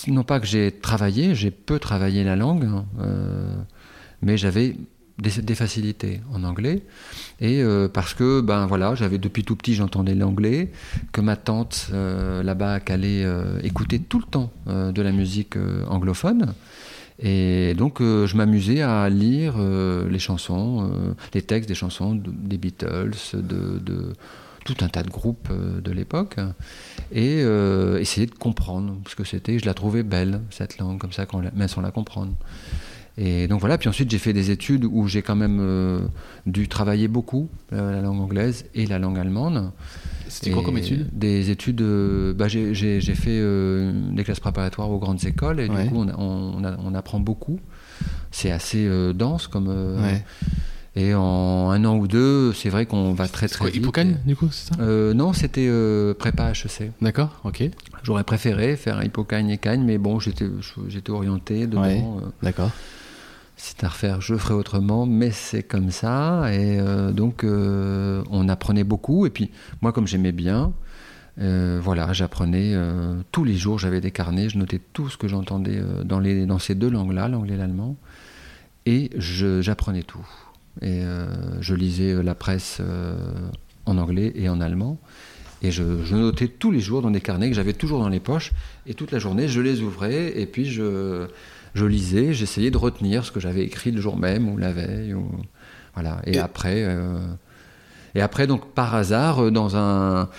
non pas que j'ai travaillé, j'ai peu travaillé la langue, hein, euh, mais j'avais des, des facilités en anglais. Et parce que, ben voilà, j'avais depuis tout petit, j'entendais l'anglais, que ma tante là-bas à Calais écoutait tout le temps de la musique anglophone. Et donc, euh, je m'amusais à lire euh, les chansons, euh, les textes des chansons de- des Beatles, de, tout un tas de groupes de l'époque, et essayer de comprendre ce que c'était. Je la trouvais belle, cette langue, comme ça, qu'on la- même sans la comprendre. Et donc voilà, puis ensuite j'ai fait des études où j'ai quand même dû travailler beaucoup la langue anglaise et la langue allemande. C'était quoi comme études Des études. euh, bah, j'ai- fait euh, des classes préparatoires aux grandes écoles et Ouais. du coup on, a- on, on apprend beaucoup. C'est assez euh, dense comme. euh, Ouais. Et en un an ou deux, c'est vrai qu'on va très très quoi, vite. Hippocagne, du coup, c'est ça? Euh, Non, c'était euh, prépa HEC. D'accord, ok, J'aurais préféré faire hippocagne et cagne, mais bon, j'étais j'étais orienté dedans. Ouais. euh, d'accord. C'est à refaire, je ferai autrement, mais c'est comme ça. Et euh, donc, euh, on apprenait beaucoup. Et puis, moi, comme j'aimais bien, euh, voilà, j'apprenais tous les jours. J'avais des carnets, je notais tout ce que j'entendais dans, dans ces deux langues-là, l'anglais et l'allemand. Et j'apprenais tout. Et je lisais la presse en anglais et en allemand. Et je, je notais tous les jours dans des carnets que j'avais toujours dans les poches. Et toute la journée, je les ouvrais et puis je, je lisais, j'essayais de retenir ce que j'avais écrit le jour même ou la veille. Ou, voilà. Et, Et- après, euh, et après, donc par hasard, euh, dans un,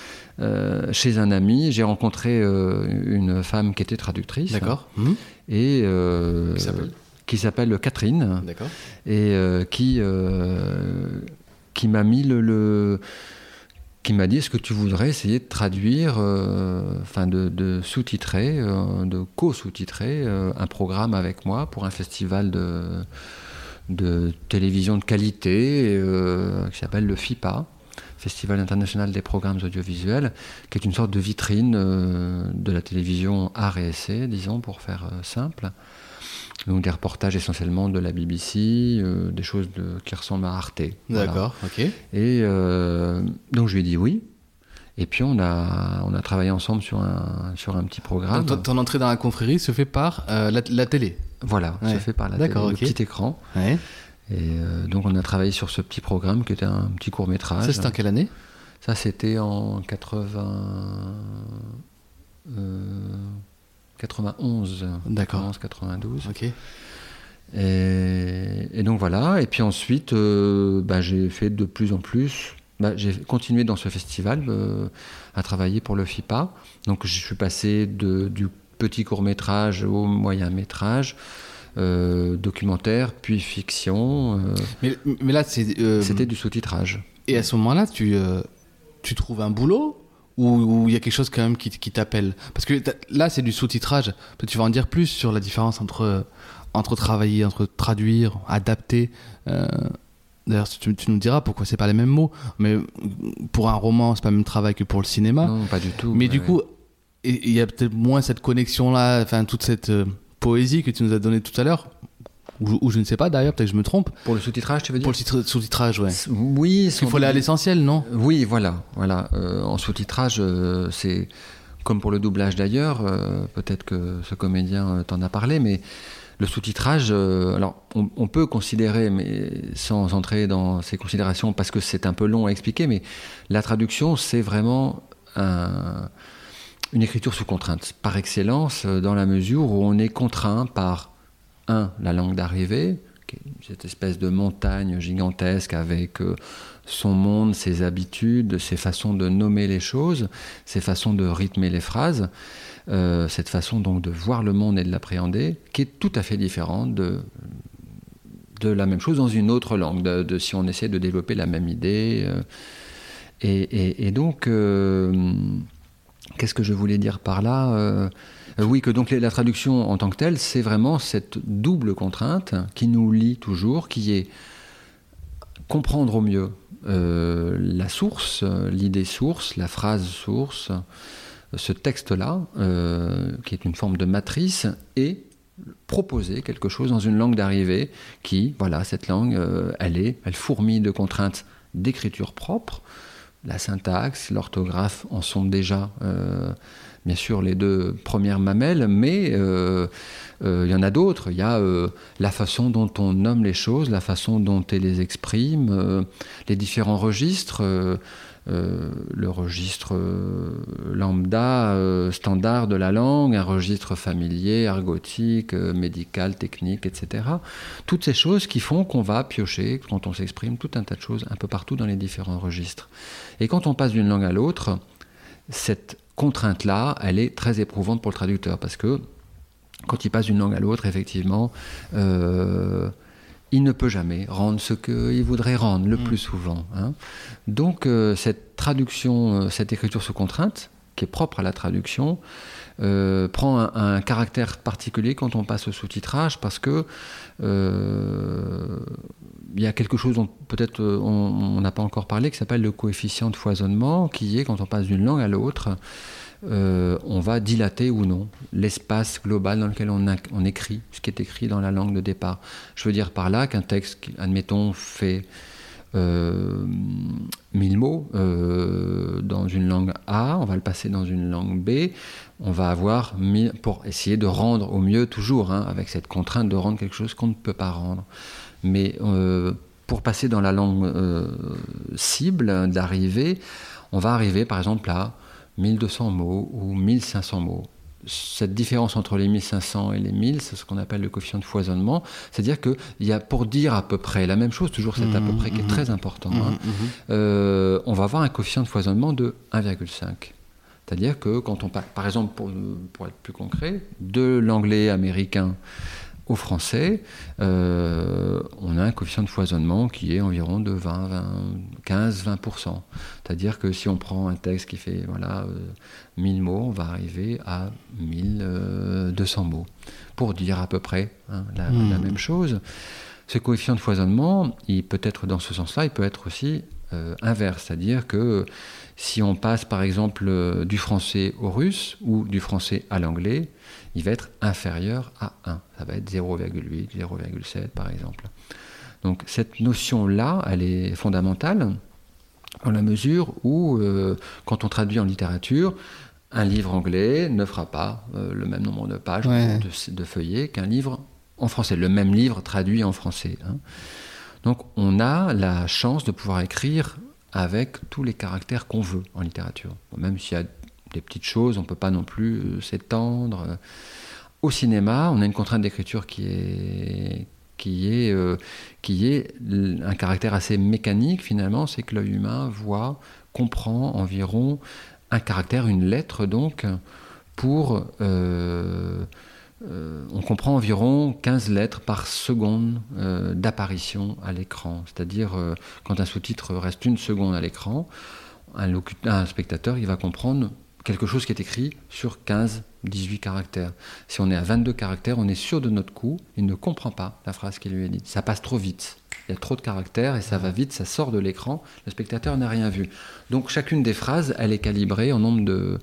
euh, chez un ami, j'ai rencontré euh, une femme qui était traductrice. D'accord. Mhm. Et euh, Qui s'appelle? qui s'appelle Catherine D'accord. et qui qui m'a mis le, le- qui m'a dit est-ce que tu voudrais essayer de traduire euh, enfin de, sous-titrer euh, de co-sous-titrer euh, un programme avec moi pour un festival de télévision de qualité qui s'appelle le FIPA Festival international des programmes audiovisuels qui est une sorte de vitrine de la télévision art et essai disons pour faire simple donc des reportages essentiellement de la BBC, euh, des choses de- qui ressemblent à Arte. Voilà. D'accord. Ok. Et euh, donc je lui ai dit oui. Et puis on a, on a travaillé ensemble sur un, sur un petit programme. Donc, ton, ton entrée dans la confrérie se fait par euh, la, la télé. Voilà, Ouais. se fait par la télé, D'accord, le ok. petit écran. Ouais. Et donc on a travaillé sur ce petit programme qui était un petit court métrage. Ça, c'était en quelle année? Ça, c'était en 80, euh, 91. D'accord. 91, 92. Ok. Et, et donc voilà. Et puis ensuite, euh, bah, j'ai fait de plus en plus. bah, j'ai continué dans ce festival euh, à travailler pour le FIPA. Donc je suis passé de, du petit court métrage au moyen métrage, euh, documentaire, puis fiction. euh, Mais, mais là, c'est. C'était du sous-titrage. Et à ce moment-là, tu, tu trouves un boulot? Ou ou il y a quelque chose quand même qui, qui t'appelle Parce que là, c'est du sous-titrage. Tu vas en dire plus sur la différence entre, entre travailler, entre traduire, adapter. Euh, D'ailleurs, tu, tu nous diras pourquoi c'est pas les mêmes mots. Mais pour un roman, c'est pas le même travail que pour le cinéma. Non, pas du tout. mais ouais, du ouais. coup, il y a peut-être moins cette connexion-là, enfin toute cette euh, poésie que tu nous as donnée tout à l'heure. Ou, ou je ne sais pas d'ailleurs, peut-être que je me trompe. Pour le sous-titrage, tu veux dire Pour le sous-titrage, ouais. Oui, Il faut aller à l'essentiel, non? Oui, voilà, voilà. Euh, en sous-titrage, euh, c'est comme pour le doublage d'ailleurs. euh, Peut-être que ce comédien t'en a parlé, mais le sous-titrage, alors on, on peut considérer, mais sans entrer dans ces considérations, parce que c'est un peu long à expliquer, mais la traduction, c'est vraiment un- une écriture sous contrainte, par excellence, dans la mesure où on est contraint par un, la langue d'arrivée, cette espèce de montagne gigantesque avec euh, son monde, ses habitudes, ses façons de nommer les choses, ses façons de rythmer les phrases, euh, cette façon donc de voir le monde et de l'appréhender, qui est tout à fait différente de, de la même chose dans une autre langue, de, si on essaie de développer la même idée. euh, et, donc, qu'est-ce que je voulais dire par là Euh, Oui, que donc la traduction en tant que telle, c'est vraiment cette double contrainte qui nous lie toujours, qui est comprendre au mieux euh, la source, l'idée source, la phrase source, ce texte-là, euh, qui est une forme de matrice, et proposer quelque chose dans une langue d'arrivée qui, voilà, cette langue, elle est, elle fourmille de contraintes d'écriture propre. La syntaxe, l'orthographe en sont déjà, bien sûr, les deux premières mamelles, mais euh, euh, il y en a d'autres. Il y a euh, la façon dont on nomme les choses, la façon dont on les exprime, les différents registres. le registre lambda standard de la langue, un registre familier, ergotique, euh, médical, technique, etc. Toutes ces choses qui font qu'on va piocher, quand on s'exprime, tout un tas de choses un peu partout dans les différents registres. Et quand on passe d'une langue à l'autre, cette contrainte-là, elle est très éprouvante pour le traducteur, parce que quand il passe d'une langue à l'autre, effectivement, euh, il ne peut jamais rendre ce qu'il voudrait rendre le plus souvent. hein. Donc euh, cette traduction, euh, cette écriture sous contrainte, qui est propre à la traduction, euh, prend un, un caractère particulier quand on passe au sous-titrage parce que euh, il y a quelque chose dont peut-être euh, on n'a pas encore parlé qui s'appelle le coefficient de foisonnement, qui est quand on passe d'une langue à l'autre, euh, on va dilater ou non l'espace global dans lequel on, écrit, ce qui est écrit dans la langue de départ. Je veux dire par là qu'un texte, qui, admettons, fait euh, 1000 mots euh, dans une langue A, on va le passer dans une langue B, on va avoir, 1000 pour essayer de rendre au mieux toujours, hein, avec cette contrainte de rendre quelque chose qu'on ne peut pas rendre. Mais euh, pour passer dans la langue euh, cible d'arrivée, on va arriver par exemple à 1200 mots ou 1500 mots. Cette différence entre les 1500 et les 1000, c'est ce qu'on appelle le coefficient de foisonnement. C'est-à-dire qu'il y a, pour dire à peu près la même chose, toujours cet à peu près qui est très important, hein, euh, on va avoir un coefficient de foisonnement de 1,5. C'est-à-dire que quand on parle, par exemple, pour, pour être plus concret, de l'anglais américain au français, euh, on a un coefficient de foisonnement qui est environ de 20, 20 15-20%. C'est-à-dire que si on prend un texte qui fait voilà, euh, 1000 mots, on va arriver à 1200 mots, pour dire à peu près hein, la, Hmm. la même chose. Ce coefficient de foisonnement, il peut être dans ce sens-là, il peut être aussi euh, inverse, c'est-à-dire que si on passe par exemple euh, du français au russe ou du français à l'anglais, il va être inférieur à 1. Ça va être 0,8, 0,7 par exemple. Donc cette notion-là, elle est fondamentale dans la mesure où, euh, quand on traduit en littérature, un livre anglais ne fera pas euh, le même nombre de pages Ouais. de, de feuillets qu'un livre en français, le même livre traduit en français. hein. Donc on a la chance de pouvoir écrire avec tous les caractères qu'on veut en littérature. Même s'il y a des petites choses, on ne peut pas non plus euh, s'étendre. Au cinéma, on a une contrainte d'écriture qui est, qui est, euh, qui est un caractère assez mécanique finalement, c'est que l'œil humain voit, comprend environ un caractère, une lettre donc, pour... euh, on comprend environ 15 lettres par seconde d'apparition à l'écran. C'est-à-dire, quand un sous-titre reste une seconde à l'écran, un, un spectateur il va comprendre quelque chose qui est écrit sur 15-18 caractères. Si on est à 22 caractères, on est sûr de notre coup, il ne comprend pas la phrase qui lui est dite. Ça passe trop vite. Il y a trop de caractères et ça va vite, ça sort de l'écran, le spectateur n'a rien vu. Donc chacune des phrases, elle est calibrée en nombre de,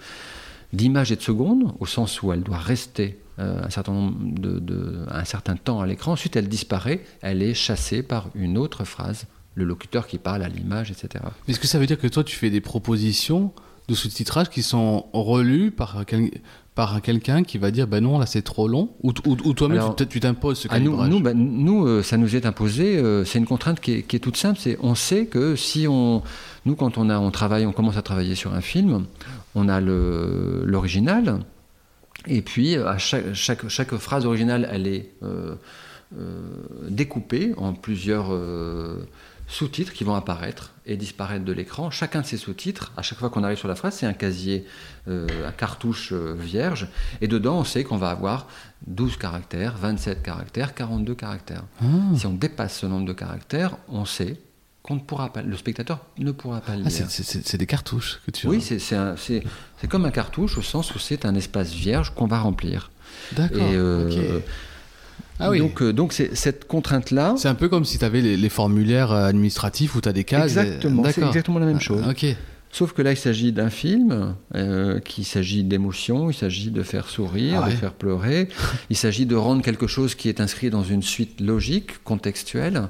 d'images et de secondes, au sens où elle doit rester euh, un, certain nombre de, de- un certain temps à l'écran. Ensuite, elle disparaît, elle est chassée par une autre phrase, le locuteur qui parle à l'image, etc. Mais Est-ce que ça veut dire que toi, tu fais des propositions de sous-titrage qui sont relues par, quel- par quelqu'un qui va dire ben non, là c'est trop long Ou, ou- ou toi-même, tu t'imposes ce Ah, nous, calibrage nous, bah, nous, euh, ça nous est imposé. euh, c'est une contrainte qui est, qui est toute simple. C'est on sait que si on, nous, quand on a, on travaille, on commence à travailler sur un film, on a le- l'original, et puis à chaque, chaque, chaque phrase originale, elle est euh, euh, découpée en plusieurs sous-titres qui vont apparaître et disparaître de l'écran. Chacun de ces sous-titres, à chaque fois qu'on arrive sur la phrase, c'est un casier, euh, un cartouche euh, vierge, et dedans, on sait qu'on va avoir 12 caractères, 27 caractères, 42 caractères. Ah. Si on dépasse ce nombre de caractères, on sait qu'on ne pourra pas, le spectateur ne pourra pas le Ah, lire. c'est- des cartouches que tu oui, c'est comme un cartouche au sens où c'est un espace vierge qu'on va remplir. D'accord. Et, euh. Ah oui. Donc, euh, donc c'est cette contrainte-là. C'est un peu comme si tu avais les, les formulaires euh, administratifs où tu as des cases. et- Exactement, c'est exactement la même chose. Ah, Ok. Sauf que là, il s'agit d'un film, euh, qu'il s'agit d'émotion, il s'agit de faire sourire, Ah ouais. de faire pleurer, il s'agit de rendre quelque chose qui est inscrit dans une suite logique, contextuelle.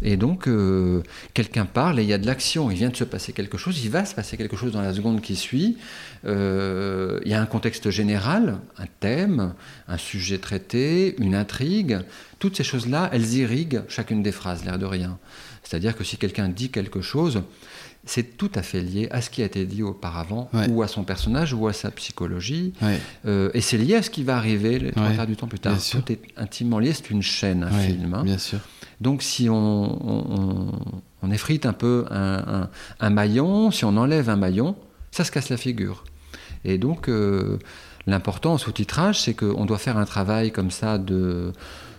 Et donc, euh, quelqu'un parle et il y a de l'action, il vient de se passer quelque chose, il va se passer quelque chose dans la seconde qui suit. Euh, il y a un contexte général, un thème, un sujet traité, une intrigue. Toutes ces choses-là, elles irriguent chacune des phrases, l'air de rien. C'est-à-dire que si quelqu'un dit quelque chose, c'est tout à fait lié à ce qui a été dit auparavant, Ouais. ou à son personnage, ou à sa psychologie. Ouais. Euh, et c'est lié à ce qui va arriver les trois quarts du temps plus tard. bien sûr. Tout est intimement lié, c'est une chaîne, un film. hein. Bien sûr. Donc si on, on- on- on effrite un peu un, un- un maillon, si on enlève un maillon, ça se casse la figure. Et donc euh, l'important en sous-titrage, c'est qu'on doit faire un travail comme ça de...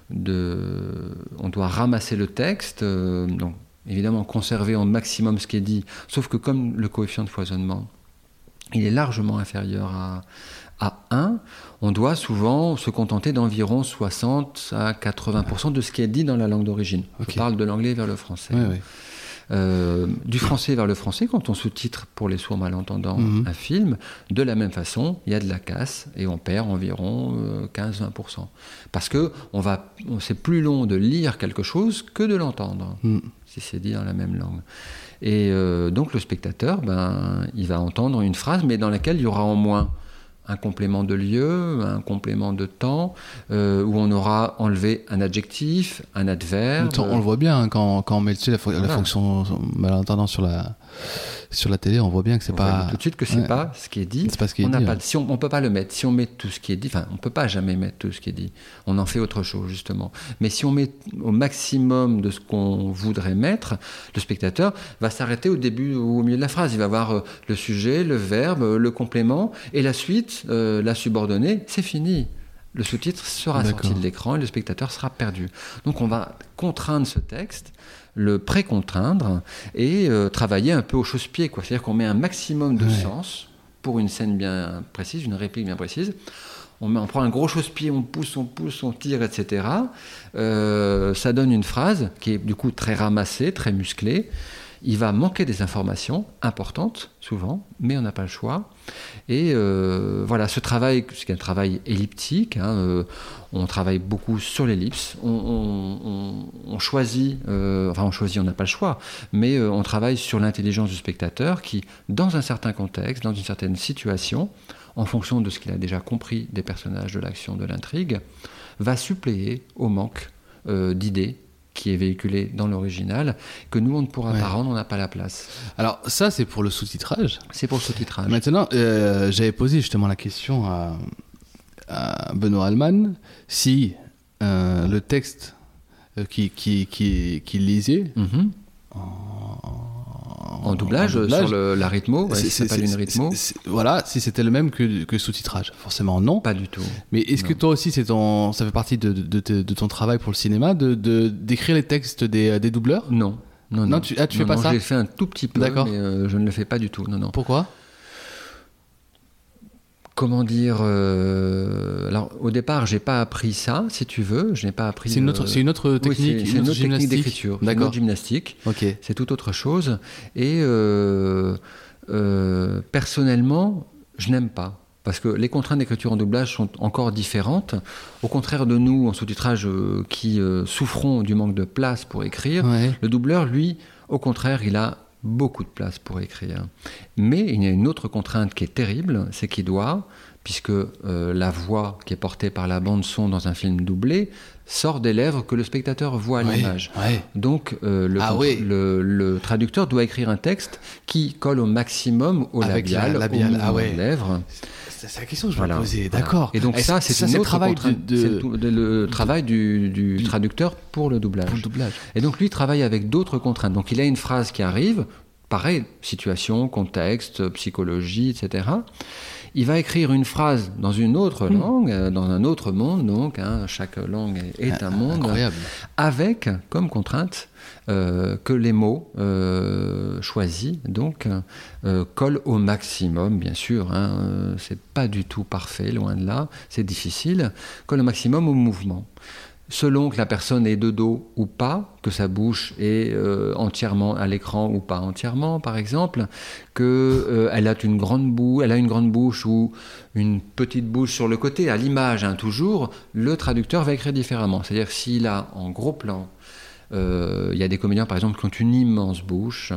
de on doit ramasser le texte, euh, donc évidemment conserver au maximum ce qui est dit, sauf que comme le coefficient de foisonnement, il est largement inférieur à, à 1, on doit souvent se contenter d'environ 60 à 80% de ce qui est dit dans la langue d'origine. Ok. Je parle de l'anglais vers le français. Euh, du français vers le français, quand on sous-titre pour les sourds malentendants Mhm. un film, de la même façon, il y a de la casse et on perd environ euh, 15-20%. Parce que on va, on- c'est plus long de lire quelque chose que de l'entendre, Mm. Si c'est dit dans la même langue. Et euh, donc le spectateur, ben, il va entendre une phrase, mais dans laquelle il y aura en moins un complément de lieu, un complément de temps, euh, où on aura enlevé un adjectif, un adverbe. On le voit bien hein, quand, quand on met sais, la, fo- la Voilà. fonction malentendant sur la, sur la télé, on voit bien que c'est voit pas. tout de suite que c'est Ouais. pas ce qui est dit. C'est pas ce qui est on n'a dit, pas, ouais. si on, on peut pas le mettre. Si on met tout ce qui est dit, enfin, on peut pas jamais mettre tout ce qui est dit. On en fait autre chose justement. Mais si on met au maximum de ce qu'on voudrait mettre, le spectateur va s'arrêter au début ou au milieu de la phrase. Il va voir euh, le sujet, le verbe, euh, le complément et la suite, euh, la subordonnée. C'est fini. Le sous-titre sera sorti de l'écran et le spectateur sera perdu. Donc on va contraindre ce texte, le pré-contraindre et euh, travailler un peu au chausse-pied. C'est-à-dire qu'on met un maximum de Ouais. sens pour une scène bien précise, une réplique bien précise. On, met- on prend un gros chausse-pied, on pousse, on pousse, on tire, etc. Euh, ça donne une phrase qui est du coup très ramassée, très musclée. Il va manquer des informations importantes, souvent, mais on n'a pas le choix. Et euh, voilà, ce travail, c'est un travail elliptique, hein, euh, on travaille beaucoup sur l'ellipse, on, choisit, euh, enfin on choisit, on n'a pas le choix, mais on travaille sur l'intelligence du spectateur qui, dans un certain contexte, dans une certaine situation, en fonction de ce qu'il a déjà compris des personnages, de l'action, de l'intrigue, va suppléer au manque d'idées qui est véhiculé dans l'original, que nous on ne pourra Ouais. pas rendre, on n'a pas la place. Alors, ça, c'est pour le sous-titrage. C'est pour ce titrage. Maintenant, euh, j'avais posé justement la question à, à Benoît Alman si euh, le texte euh, qui, qui, qui, qui lisait Mhm. En doublage, en doublage, sur le- la rythmo, Voilà, si c'était le même que, que sous-titrage. Forcément, non. Pas du tout. Mais est-ce que Non. toi aussi, c'est ton, ça fait partie de, de, de- de ton travail pour le cinéma de de- d'écrire les textes des, des doubleurs? Non. Non, Non, tu- ah, tu fais pas ça? J'ai fait un tout petit peu, D'accord. mais euh, je ne le fais pas du tout. Non, non. Pourquoi? Comment dire euh, Alors, au départ, j'ai pas appris ça, si tu veux. Je n'ai pas appris. C'est une autre, euh, c'est une autre oui, technique, c'est- c'est une autre technique d'écriture. C'est une D'accord. autre gymnastique. Ok. C'est tout autre chose. Et euh, euh, personnellement, je n'aime pas. Parce que les contraintes d'écriture en doublage sont encore différentes. Au contraire de nous, en sous-titrage, qui souffrons du manque de place pour écrire, Ouais. le doubleur, lui, au contraire, il a beaucoup de place pour écrire. Mais il y a une autre contrainte qui est terrible, c'est qu'il doit, puisque euh, la voix qui est portée par la bande son dans un film doublé sort des lèvres que le spectateur voit à l'image. Donc euh, le, Ah oui. le, le traducteur doit écrire un texte qui colle au maximum au Avec la- labial, au ah lèvres. C'est la question que je Voilà, me posais. voilà. D'accord. Et donc ça, c'est le travail de, de- le, travail du, du du- traducteur pour le doublage. pour le doublage. Et donc lui travaille avec d'autres contraintes. Donc il a une phrase qui arrive, pareil, situation, contexte, psychologie, etc. Il va écrire une phrase dans une autre Hmm. langue, euh, dans un autre monde, donc hein, chaque langue est, est un monde, Incroyable. avec comme contrainte que les mots euh, choisis donc euh, collent au maximum, bien sûr. Hein, euh, c'est pas du tout parfait, loin de là. C'est difficile. Collent au maximum au mouvement. Selon que la personne est de dos ou pas, que sa bouche est euh, entièrement à l'écran ou pas entièrement, par exemple, que euh, elle a une grande bouche, elle a une grande bouche ou une petite bouche sur le côté, à l'image hein, toujours, le traducteur va écrire différemment. C'est-à-dire s'il a en gros plan euh, il y a des comédiens, par exemple, qui ont une immense bouche,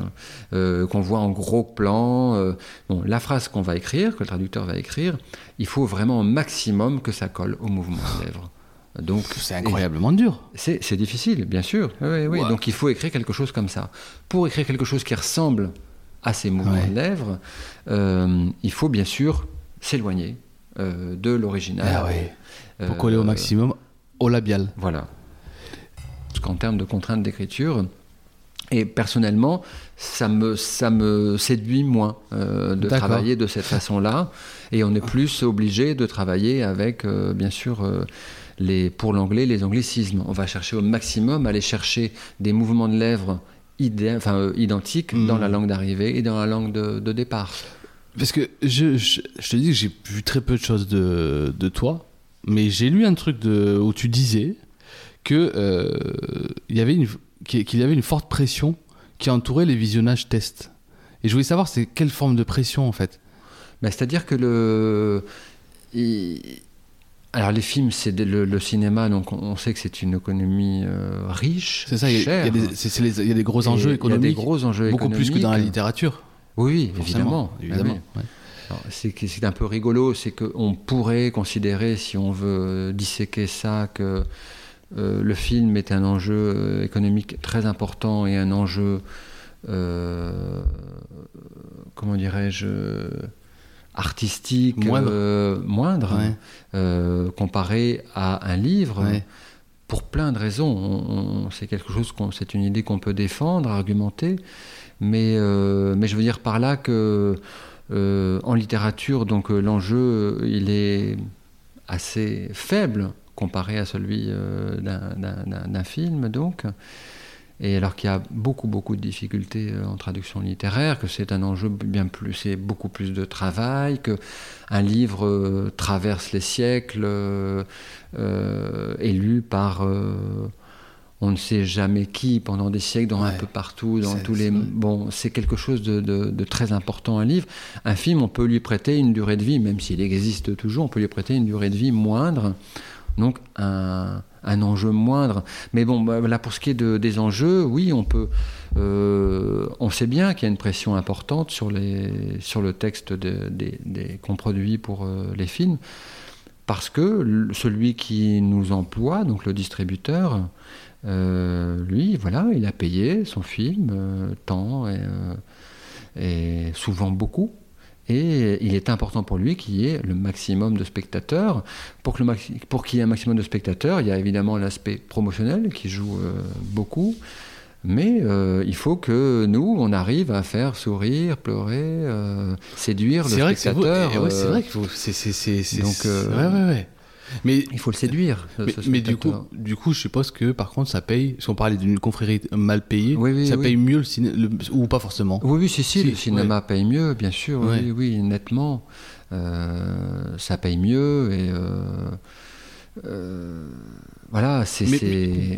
euh, qu'on voit en gros plan. euh, bon, la phrase qu'on va écrire, que le traducteur va écrire, il faut vraiment au maximum que ça colle au mouvement des lèvres. Donc, C'est incroyablement dur. c'est difficile, bien sûr. Oui, oui, oui. Donc il faut écrire quelque chose comme ça. Pour écrire quelque chose qui ressemble à ces mouvements Ouais. de lèvres, euh, il faut bien sûr s'éloigner euh, de l'original. Ah ouais. Pour Euh, coller au maximum au labial. Voilà. Qu'en termes de contraintes d'écriture, et personnellement, ça me, ça me séduit moins euh, de travailler de cette façon-là. Et on est plus obligé de travailler avec, euh, bien sûr, euh, les, pour l'anglais, les anglicismes. On va chercher au maximum, aller chercher des mouvements de lèvres idé- enfin, identiques dans la langue d'arrivée et dans la langue de, de départ. Parce que je, je, je te dis que j'ai vu très peu de choses de, de toi, mais j'ai lu un truc de, où tu disais que euh, il y avait une qu'il y avait une forte pression qui entourait les visionnages tests. Et je voulais savoir c'est quelle forme de pression en fait? Ben, C'est-à-dire que le. il- Alors, les films, c'est le, le cinéma, donc on, sait que c'est une économie euh, riche, C'est ça, il y, a- des- gros enjeux Il y économiques, a des gros enjeux beaucoup plus que dans la littérature. Oui, évidemment. évidemment. Ah oui. Que- c'est un peu rigolo, c'est qu'on pourrait considérer, si on veut disséquer ça, que euh, le film est un enjeu euh, économique très important et un enjeu euh, comment dirais-je, artistique Moindre. euh, moindre, Ouais. comparé à un livre. Ouais. Pour plein de raisons, On- on- c'est quelque chose qu'on, c'est une idée qu'on peut défendre, argumenter, mais, mais je veux dire par là que en littérature, donc l'enjeu, il est assez faible comparé à celui euh, d'un, film, donc. Et alors qu'il y a beaucoup, beaucoup de difficultés euh, en traduction littéraire, que c'est un enjeu bien plus, c'est beaucoup plus de travail, que un livre euh, traverse les siècles, euh, est lu par on ne sait jamais qui pendant des siècles, dans un peu partout, dans tous les. Bon, c'est quelque chose de, de- de très important, un livre. Un film, on peut lui prêter une durée de vie, même s'il existe toujours, on peut lui prêter une durée de vie moindre. Donc, un, enjeu moindre. Mais bon, bah, là, pour ce qui est de- des enjeux, oui, on peut. euh, on sait bien qu'il y a une pression importante sur, les, sur le texte qu'on produit pour euh, les films, parce que celui qui nous emploie, donc le distributeur, euh, lui, voilà, il a payé son film, tant et souvent beaucoup. Et il est important pour lui qu'il y ait le maximum de spectateurs. Pour, que le pour qu'il y ait un maximum de spectateurs, il y a évidemment l'aspect promotionnel qui joue euh, beaucoup. Mais euh, il faut que nous, on arrive à faire sourire, pleurer, euh, séduire le C'est vrai que c'est vous- spectateur. c'est vrai qu'il faut. C'est, c'est, c'est, c'est- donc, ouais, ouais, ouais. Mais, Il faut le séduire. mais, ce mais du coup, du coup, je suppose que par contre, ça paye. Si on parlait d'une confrérie mal payée, Oui, oui, ça oui. paye mieux le cinéma, ou pas forcément. Oui, oui, si, si, Si, le cinéma paye mieux, bien sûr, oui, oui, nettement. Euh, ça paye mieux et euh, euh, voilà, c'est.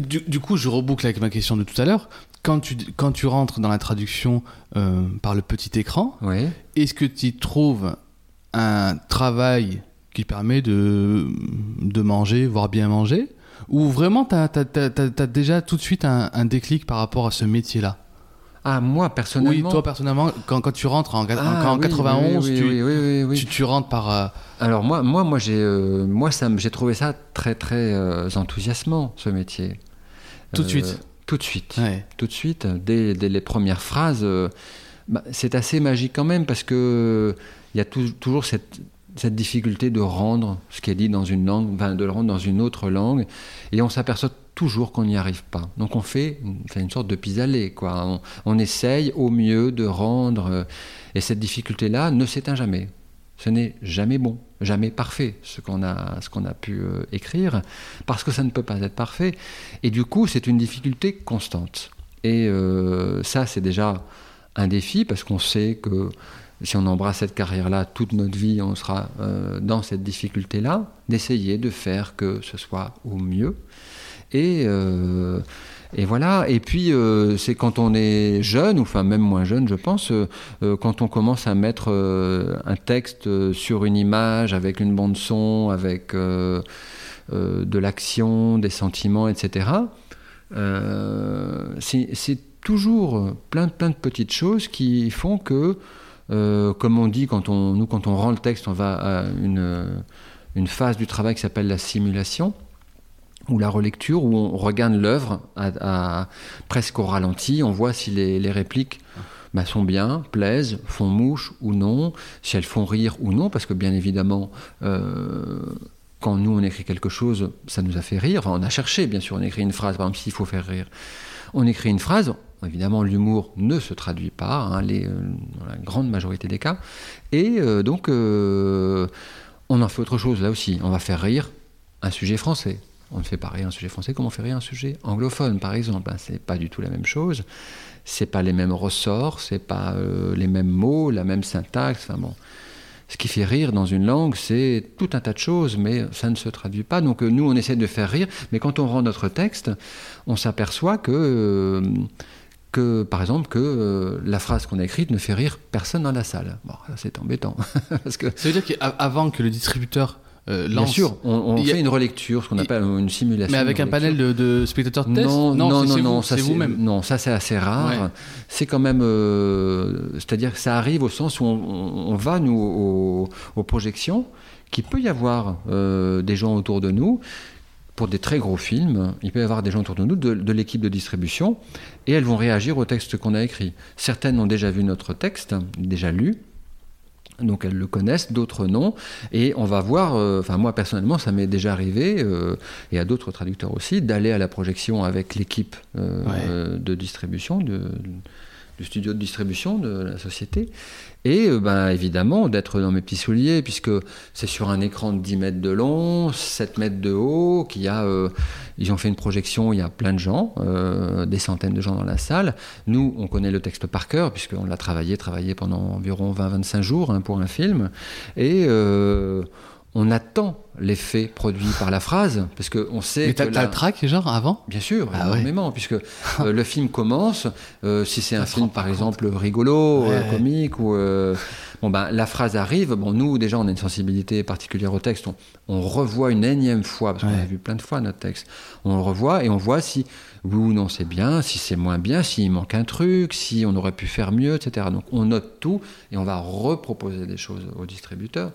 Du, du coup, je reboucle avec ma question de tout à l'heure. Quand tu, quand tu rentres dans la traduction par le petit écran, est-ce que tu trouves un travail qui permet de, de manger, voire bien manger Ou vraiment, tu as, déjà tout de suite un, un déclic par rapport à ce métier-là? Ah, moi, Oui, personnellement. toi personnellement, quand, quand tu rentres en, Ah, en oui, 91, oui, tu, oui, oui, oui, oui. tu, tu rentres par... euh, Alors, moi, moi, moi j'ai euh, trouvé ça très, très euh, enthousiasmant, ce métier. Tout de Euh, suite Tout de suite. ouais. tout de suite, dès, dès les premières phrases, euh, bah, c'est assez magique quand même parce que il y a tou- toujours cette, cette difficulté de rendre ce qui est dit dans une langue, de le rendre dans une autre langue, et on s'aperçoit toujours qu'on n'y arrive pas. Donc on fait, une sorte de pis-aller, quoi. On, on essaye au mieux de rendre, euh, et cette difficulté-là ne s'éteint jamais. Ce n'est jamais bon, jamais parfait, ce qu'on a, ce qu'on a pu euh, écrire, parce que ça ne peut pas être parfait. Et du coup, c'est une difficulté constante. Et euh, ça, c'est déjà un défi, parce qu'on sait que si on embrasse cette carrière-là, toute notre vie, on sera euh, dans cette difficulté-là, d'essayer de faire que ce soit au mieux. Et, euh, voilà. Et puis, euh, c'est quand on est jeune, ou enfin même moins jeune, je pense, quand on commence à mettre un texte sur une image, avec une bande son, avec de l'action, des sentiments, etc. c'est toujours plein de petites choses qui font que, euh, comme on dit, quand on, nous, quand on rend le texte, on va à une, une phase du travail qui s'appelle la simulation ou la relecture, où on regarde l'œuvre à, presque au ralenti, on voit si les, les répliques bah, sont bien, plaisent, font mouche ou non, si elles font rire ou non, parce que bien évidemment, euh, quand nous on écrit quelque chose, ça nous a fait rire, enfin on a cherché bien sûr, on écrit une phrase, par exemple s'il faut faire rire, on écrit une phrase, évidemment l'humour ne se traduit pas, hein, euh, dans la grande majorité des cas, et euh, donc euh, on en fait autre chose là aussi, on va faire rire un sujet français. On ne fait pas rire un sujet français comme on fait rire un sujet anglophone, par exemple. Ben, c'est pas du tout la même chose. C'est pas les mêmes ressorts, c'est pas les mêmes mots, la même syntaxe. Enfin bon, ce qui fait rire dans une langue, c'est tout un tas de choses, mais ça ne se traduit pas. Donc nous, on essaie de faire rire, mais quand on rend notre texte, on s'aperçoit que, que, par exemple, que euh, la phrase qu'on a écrite ne fait rire personne dans la salle. Bon, c'est embêtant, parce que Ça veut dire qu'avant que le distributeur euh, Bien lance... sûr, on, on a- fait une relecture, ce qu'on appelle une simulation. Mais avec un panel de, de spectateurs test Non, non, non, non, ça c'est vous-même. Non, ça c'est assez rare. Ouais. C'est quand même, euh, c'est-à-dire que ça arrive au sens où on, on- on va nous aux, aux projections, qu'il peut y avoir euh, des gens autour de nous. Pour des très gros films, il peut y avoir des gens autour de nous, de, de l'équipe de distribution, et elles vont réagir au texte qu'on a écrit. Certaines ont déjà vu notre texte, déjà lu, donc elles le connaissent, d'autres non. Et on va voir, euh, enfin moi personnellement ça m'est déjà arrivé, euh, et à d'autres traducteurs aussi, d'aller à la projection avec l'équipe euh, Ouais. euh, de distribution, de- du studio de distribution de la société. Et ben, évidemment d'être dans mes petits souliers, puisque c'est sur un écran de 10 mètres de long, 7 mètres de haut, qu'il y a, euh, ils ont fait une projection, il y a plein de gens, euh, des centaines de gens dans la salle. Nous, on connaît le texte par cœur, puisqu'on l'a travaillé, travaillé pendant environ 20-25 jours hein, pour un film. Et on attend l'effet produit par la phrase, parce qu'on sait Mais que t'as la- le track, genre, avant? Bien sûr, Ah ouais. énormément, puisque euh, le film commence, euh, si c'est un film par exemple rigolo, Ouais. euh, comique, ou bon ben la phrase arrive, bon nous déjà on a une sensibilité particulière au texte, on, on revoit une énième fois, parce qu'on Ouais. a vu plein de fois notre texte, on le revoit et on voit si oui ou non c'est bien, si c'est moins bien, s'il manque un truc, si on aurait pu faire mieux, etc. Donc on note tout et on va reproposer des choses au distributeur.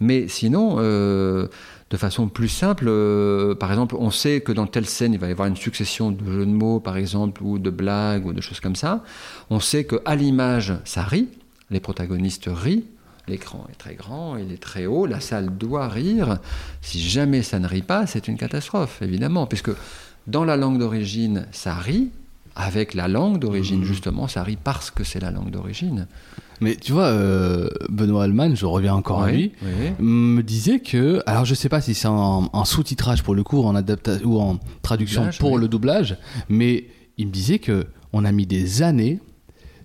Mais sinon, euh, de façon plus simple, euh, par exemple, on sait que dans telle scène, il va y avoir une succession de jeux de mots, par exemple, ou de blagues, ou de choses comme ça. On sait qu'à l'image, ça rit, les protagonistes rient, l'écran est très grand, il est très haut, la salle doit rire. Si jamais ça ne rit pas, c'est une catastrophe, évidemment, puisque dans la langue d'origine, ça rit. Avec la langue d'origine, justement, ça rit parce que c'est la langue d'origine. Mais tu vois, euh, Benoît Alman, je reviens encore à lui, oui. me disait que, alors je sais pas si c'est en, en sous-titrage pour le cours, en adaptation ou en traduction Doublage, pour oui. le doublage, mais il me disait que on a mis des années,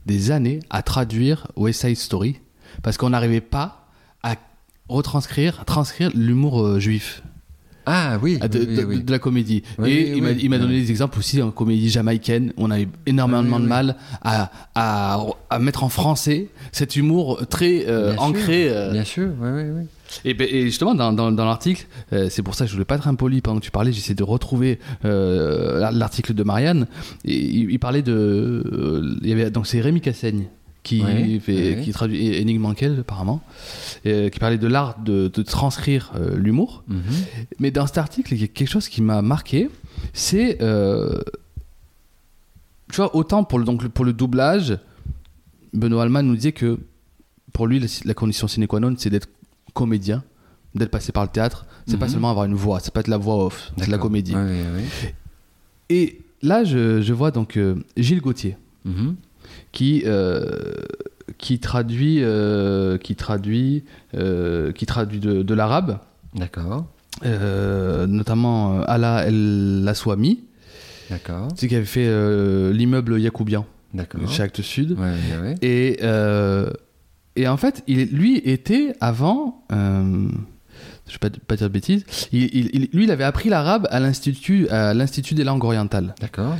des années à traduire West Side Story parce qu'on n'arrivait pas à retranscrire, à transcrire l'humour euh, juif Ah oui, ah, de, oui, de- oui. de la comédie. Oui, Et il m'a- oui. il m'a donné des exemples aussi en comédie jamaïcaine. On a eu énormément oui, de mal à, à, à mettre en français cet humour très euh, Bien sûr, ancré. euh, Bien sûr, oui, oui, oui. et, ben- et justement, dans, dans, dans l'article, euh, c'est pour ça que je voulais pas être impoli pendant que tu parlais, j'essaie de retrouver euh, l'article de Marianne. Et il, il parlait de. euh, il y avait, donc c'est Rémi Cassaigne qui, fait, qui traduit Énigme Mankel, apparemment, euh, qui parlait de l'art de, de transcrire euh, l'humour. Mhm. Mais dans cet article, il y a quelque chose qui m'a marqué, c'est. euh, tu vois, autant pour le, donc, pour le doublage, Benoît Alman nous disait que pour lui, la, la condition sine qua non, c'est d'être comédien, d'être passé par le théâtre. C'est pas Mhm. seulement avoir une voix, c'est pas de la voix off, c'est de la comédie. Et là, je, je vois donc euh, Gilles Gauthier Mhm. Qui euh, qui traduit euh, qui traduit euh, qui traduit de, de l'arabe, D'accord, notamment Ala El Aswami. d'accord, C'est qui avait fait l'immeuble Yacoubian d'accord. chez Actes Sud. Ouais, ouais, ouais. Et, et en fait, il, lui était avant. Je vais pas, pas dire de bêtises. Il, il- il- lui, il avait appris l'arabe à l'institut, à l'institut des langues orientales. D'accord.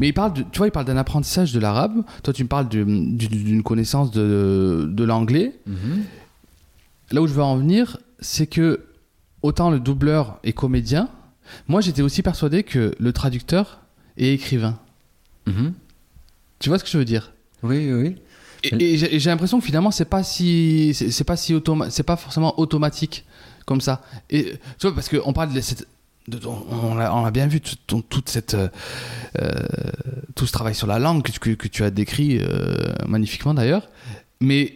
Mais il parle, de- tu vois, il parle d'un apprentissage de l'arabe. Toi, tu me parles d'une connaissance de, de l'anglais. Mhm. Là où je veux en venir, c'est que autant le doubleur est comédien, moi, j'étais aussi persuadé que le traducteur est écrivain. Mhm. Tu vois ce que je veux dire? Oui, oui. Et, et j'ai l'impression que finalement c'est pas si c'est pas si c'est pas forcément automatique comme ça. Et tu vois parce qu'on parle de cette de- on, on l'a bien vu tout- toute cette euh, euh, tout ce travail sur la langue que, tu- que, que tu as décrit euh, magnifiquement d'ailleurs. Mais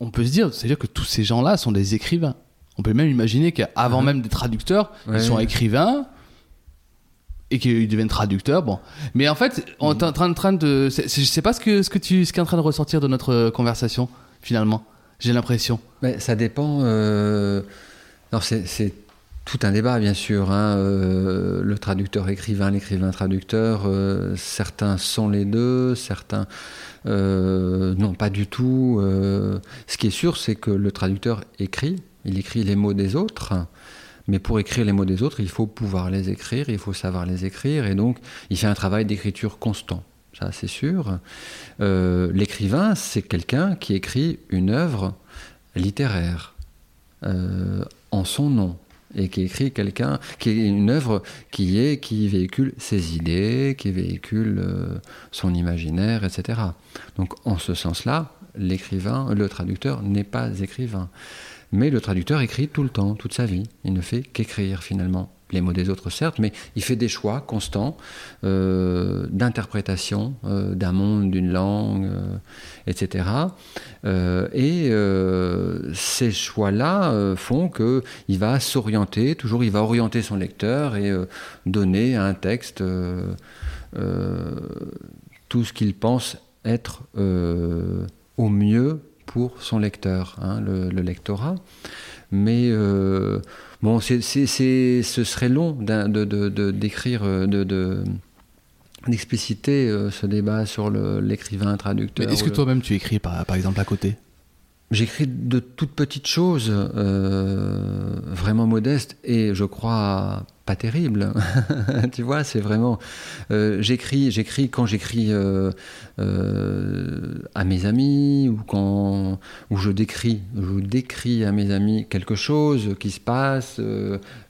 on peut se dire c'est à dire que tous ces gens-là sont des écrivains. On peut même imaginer qu'avant Mhm. même des traducteurs, Ouais. ils sont écrivains et qu'ils deviennent traducteurs. Bon, mais en fait, on est en train, train de, je sais pas ce que ce que tu, ce qui est en train de ressortir de notre conversation finalement. J'ai l'impression. Mais ça dépend. euh, C'est tout un débat, bien sûr. hein, euh, Le traducteur écrivain, l'écrivain traducteur, euh, certains sont les deux, certains euh, non, pas du tout. euh, Ce qui est sûr, c'est que le traducteur écrit, il écrit les mots des autres. Mais pour écrire les mots des autres, il faut pouvoir les écrire, il faut savoir les écrire, et donc il fait un travail d'écriture constant. Ça, c'est sûr. L'écrivain, c'est quelqu'un qui écrit une œuvre littéraire en son nom et qui écrit quelqu'un qui est une œuvre qui est qui véhicule ses idées, qui véhicule euh, son imaginaire, etc. Donc en ce sens-là, l'écrivain, le traducteur n'est pas écrivain, mais le traducteur écrit tout le temps, toute sa vie. Il ne fait qu'écrire finalement. Les mots des autres certes, mais il fait des choix constants euh, d'interprétation euh, d'un monde, d'une langue, etc. Euh, et ces choix-là font que il va s'orienter, toujours il va orienter son lecteur et donner à un texte tout ce qu'il pense être au mieux pour son lecteur, hein, le, le lectorat. Mais bon, c'est, c'est- c'est- ce serait long de, de- de- d'écrire, euh, de, de- d'expliciter euh, ce débat sur le- l'écrivain Mais traducteur. Est-ce que toi-même tu écris par, par exemple à côté? J'écris de toutes petites choses, euh, vraiment modestes et je crois pas terribles. tu vois, c'est vraiment. euh, j'écris, j'écris quand j'écris euh, à mes amis ou quand ou je décris, je décris à mes amis quelque chose qui se passe,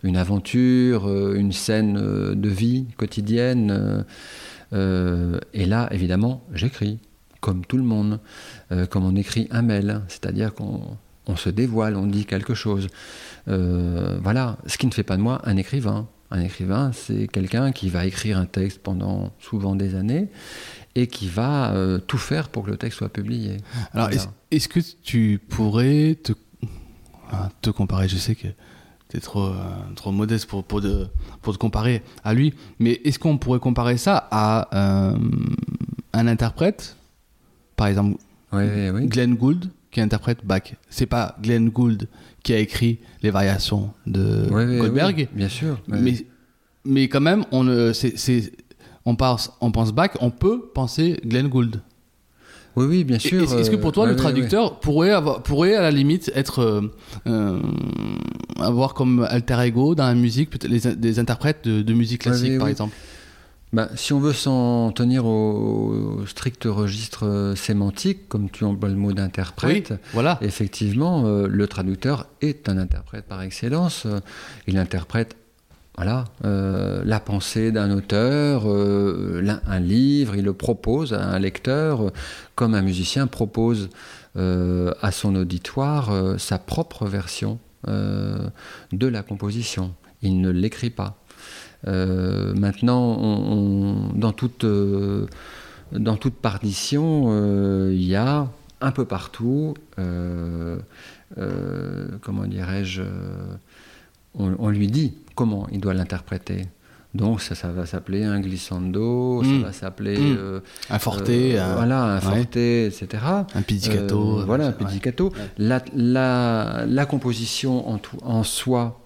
une aventure, une scène de vie quotidienne. et là, évidemment, j'écris comme tout le monde, euh, comme on écrit un mail, c'est-à-dire qu'on on se dévoile, on dit quelque chose. Euh, voilà, ce qui ne fait pas de moi un écrivain. Un écrivain, c'est quelqu'un qui va écrire un texte pendant souvent des années et qui va euh, tout faire pour que le texte soit publié. Alors, Voilà. est-ce, est-ce que tu pourrais te, te comparer? Je sais que tu es trop, euh, trop modeste pour, pour, de- pour te comparer à lui, mais est-ce qu'on pourrait comparer ça à un interprète Par exemple. Glenn Gould qui interprète Bach. C'est pas Glenn Gould qui a écrit les variations de Goldberg, bien sûr. mais, mais quand même, on, c'est- on, pense, on pense Bach, on peut penser Glenn Gould. oui, oui, bien sûr. Est-ce que pour toi, euh, le ouais, ouais, traducteur pourrait, avoir, pourrait à la limite être euh, euh, avoir comme alter ego dans la musique peut-être les, des interprètes de, de musique classique, ouais, par exemple? Ben, si on veut s'en tenir au, au strict registre euh, sémantique, comme tu emploies le mot d'interprète, Voilà. effectivement, euh, le traducteur est un interprète par excellence. Euh, il interprète voilà, euh, la pensée d'un auteur, euh, un livre, il le propose à un lecteur, euh, comme un musicien propose à son auditoire sa propre version de la composition. Il ne l'écrit pas. Euh, maintenant, on- on- dans, toute, euh, dans toute partition, euh, il y a un peu partout, comment dirais-je, on, on lui dit comment il doit l'interpréter. Donc ça, ça va s'appeler un glissando, ça va s'appeler Mm. euh, Un forte, euh, un, voilà, un ouais. forte, etc. un pizzicato. Euh, voilà, un pizzicato. Ouais. La, la, la composition en, tout- en soi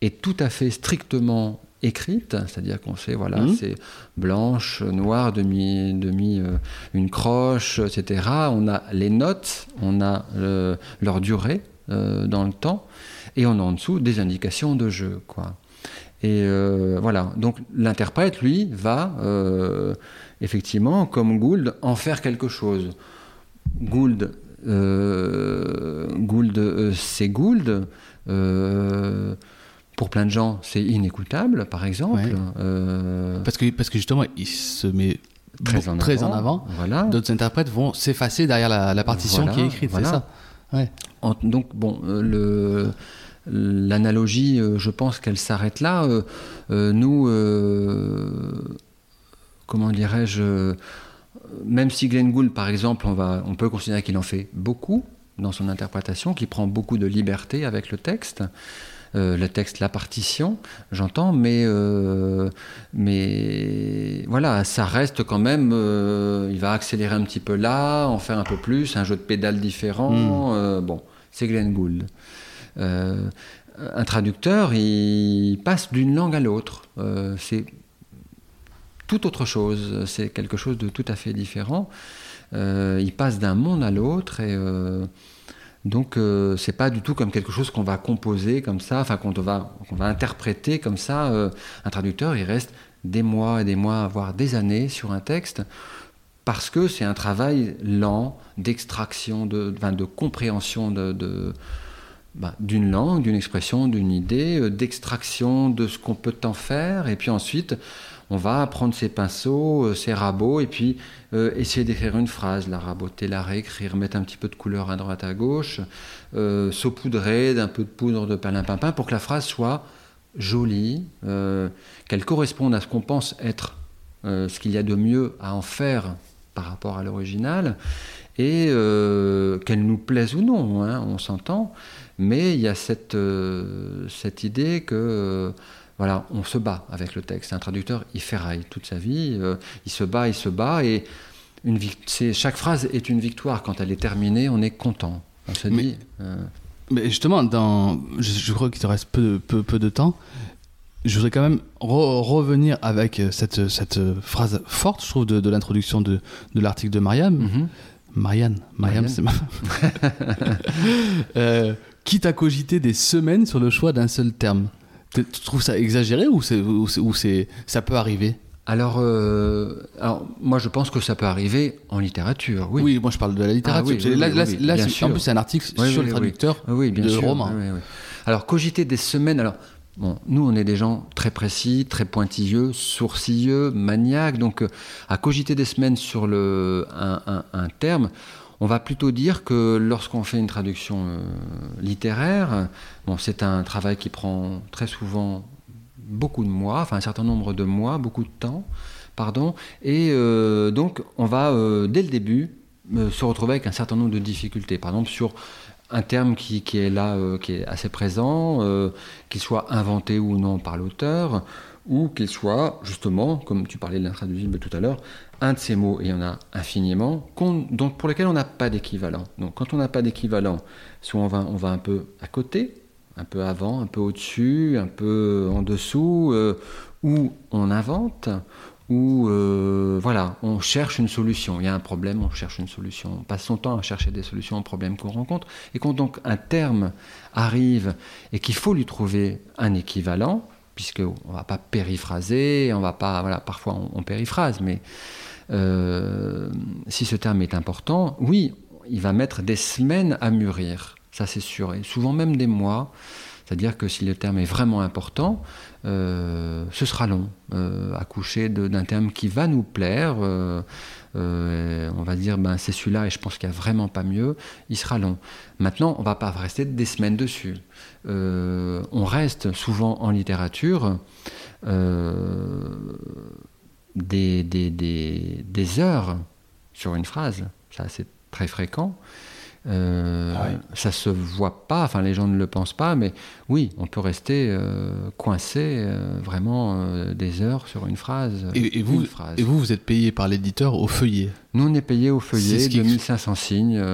est tout à fait strictement écrite, c'est-à-dire qu'on sait, voilà, Mhm. c'est blanche, noire, demi, demi euh, une croche, etc. On a les notes, on a euh, leur durée euh, dans le temps, et on a en dessous des indications de jeu, quoi. Et voilà, donc l'interprète, lui, va effectivement, comme Gould, en faire quelque chose. Gould, Gould c'est Gould. Pour plein de gens, c'est inécoutable, par exemple. Ouais. Euh, Parce que, parce que justement, il se met très, en, très avant, en avant. Voilà. D'autres interprètes vont s'effacer derrière la, la partition Voilà, qui est écrite, voilà. c'est ça Ouais. En- donc, bon, euh, l'analogie, euh, je pense qu'elle s'arrête là. Nous, comment dirais-je, même si Glenn Gould, par exemple, on, va, on peut considérer qu'il en fait beaucoup dans son interprétation, qu'il prend beaucoup de liberté avec le texte. Euh, le texte, la partition, j'entends, mais, euh, mais voilà, ça reste quand même. euh, il va accélérer un petit peu là, en faire un peu plus, un jeu de pédales différent. euh, bon, c'est Glenn Gould. Un traducteur, il passe d'une langue à l'autre. C'est tout autre chose. C'est quelque chose de tout à fait différent. Il passe d'un monde à l'autre et donc euh, c'est pas du tout comme quelque chose qu'on va composer comme ça, enfin qu'on va va interpréter comme ça. Euh, un traducteur, il reste des mois et des mois, voire des années sur un texte parce que c'est un travail lent d'extraction, de, compréhension de- bah, d'une langue, d'une expression, d'une idée, euh, d'extraction de ce qu'on peut en faire, et puis ensuite on va prendre ses pinceaux, euh, ses rabots, et puis euh, essayer d'écrire une phrase, la raboter, la réécrire, mettre un petit peu de couleur à droite à gauche, euh, saupoudrer d'un peu de poudre de perlimpinpin pour que la phrase soit jolie, qu'elle corresponde à ce qu'on pense être ce qu'il y a de mieux à en faire par rapport à l'original, et qu'elle nous plaise ou non, hein, on s'entend, mais il y a cette, cette idée que voilà, on se bat avec le texte. Un traducteur, il ferraille toute sa vie, euh, il se bat, il se bat, et une chaque phrase est une victoire. Quand elle est terminée, on est content. On se Mais- dit. euh, Mais justement, dans, je, je crois qu'il te reste peu, de- peu, peu de temps. Je voudrais quand même re- revenir avec euh, cette, cette phrase forte, je trouve, de, de l'introduction de, de l'article de Mariam. mhm. Marianne, Mariam, Marianne. c'est ma euh, Quitte à cogiter des semaines sur le choix d'un seul terme. Tu trouves ça exagéré ou, ça peut arriver Alors, euh, alors, moi, je pense que ça peut arriver en littérature, oui. Oui, moi je parle de la littérature. Ah oui, oui, là, oui, en plus, c'est un article sur le traducteur Ah Oui, bien de sûr. roman. Alors, cogiter des semaines. Alors, bon, nous, on est des gens très précis, très pointilleux, sourcilleux, maniaques. Donc, euh, à cogiter des semaines sur le, un, un- un terme, on va plutôt dire que lorsqu'on fait une traduction euh, littéraire, c'est un travail qui prend très souvent beaucoup de mois, enfin un certain nombre de mois, beaucoup de temps, pardon, et euh, donc on va euh, dès le début se retrouver avec un certain nombre de difficultés. Par exemple, sur un terme qui, qui est là, qui est assez présent, qu'il soit inventé ou non par l'auteur, ou qu'il soit justement, comme tu parlais de l'intraduisible tout à l'heure, un de ces mots, et il y en a infiniment, dont- pour lesquels on n'a pas d'équivalent. Donc quand on n'a pas d'équivalent, soit on va, on va un peu à côté, un peu avant, un peu au-dessus, un peu en dessous, euh, ou on invente, ou euh, voilà, on cherche une solution. Il y a un problème, on cherche une solution. On passe son temps à chercher des solutions aux problèmes qu'on rencontre. Et quand donc un terme arrive et qu'il faut lui trouver un équivalent, puisqu'on ne va pas périphraser, on va pas, voilà, parfois on périphrase, mais euh, si ce terme est important, oui, il va mettre des semaines à mûrir, ça c'est sûr, et souvent même des mois. C'est-à-dire que si le terme est vraiment important, euh, ce sera long. Euh, accoucher de- d'un terme qui va nous plaire, euh, euh, on va dire ben, c'est celui-là et je pense qu'il n'y a vraiment pas mieux, il sera long. Maintenant, on ne va pas rester des semaines dessus. Euh, on reste souvent en littérature euh, des, des, des, des heures sur une phrase. Ça, c'est très fréquent. Euh, Ah ouais. Ça se voit pas, enfin les gens ne le pensent pas, mais oui, on peut rester euh, coincé euh, vraiment euh, des heures sur une phrase. Et, et vous, une phrase. et vous, vous êtes payé par l'éditeur au feuillet. Nous, on est payé au feuillet ce qui de ex- 1500 signes,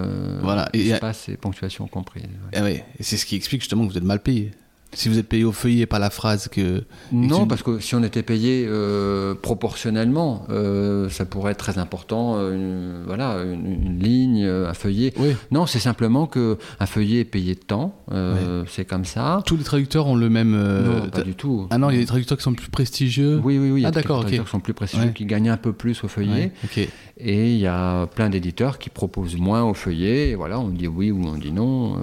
Voilà, et- espace et ponctuation comprises. ouais. Ah ouais, et c'est ce qui explique justement que vous êtes mal payé. Si vous êtes payé au feuillet, pas la phrase que. Non, parce que si on était payé euh, proportionnellement, euh, ça pourrait être très important. euh, une- voilà, une, une ligne, un feuillet. Oui. Non, c'est simplement que un feuillet est payé de temps. euh, C'est comme ça. Tous les traducteurs ont le même. non, pas du tout. Ah non, il y a des traducteurs qui sont plus prestigieux. Oui, oui, oui. il y a Ah, des d'accord, traducteurs qui sont plus Ouais. qui gagnent un peu plus au feuillet. Ouais. Et il y a plein d'éditeurs qui proposent moins au feuillet. Et voilà, on dit oui ou on dit non.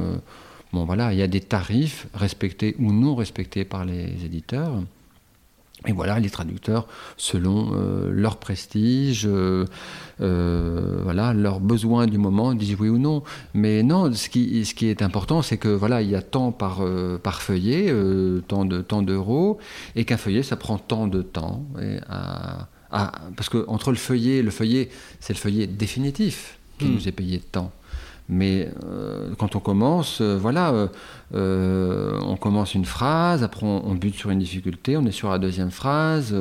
Bon, voilà, il y a des tarifs respectés ou non respectés par les éditeurs. Et voilà, les traducteurs, selon euh, leur prestige, euh, euh, voilà, leurs besoins du moment, disent oui ou non. Mais non, ce qui, ce qui est important, c'est que voilà, il y a tant par, par feuillet, tant de tant d'euros, et qu'un feuillet, ça prend tant de temps. Et à- à- parce que entre le feuillet, le feuillet, c'est le feuillet définitif qui Hmm. nous est payé de temps. Mais euh, quand on commence, euh, voilà, euh, on commence une phrase, après on, bute sur une difficulté, on est sur la deuxième phrase,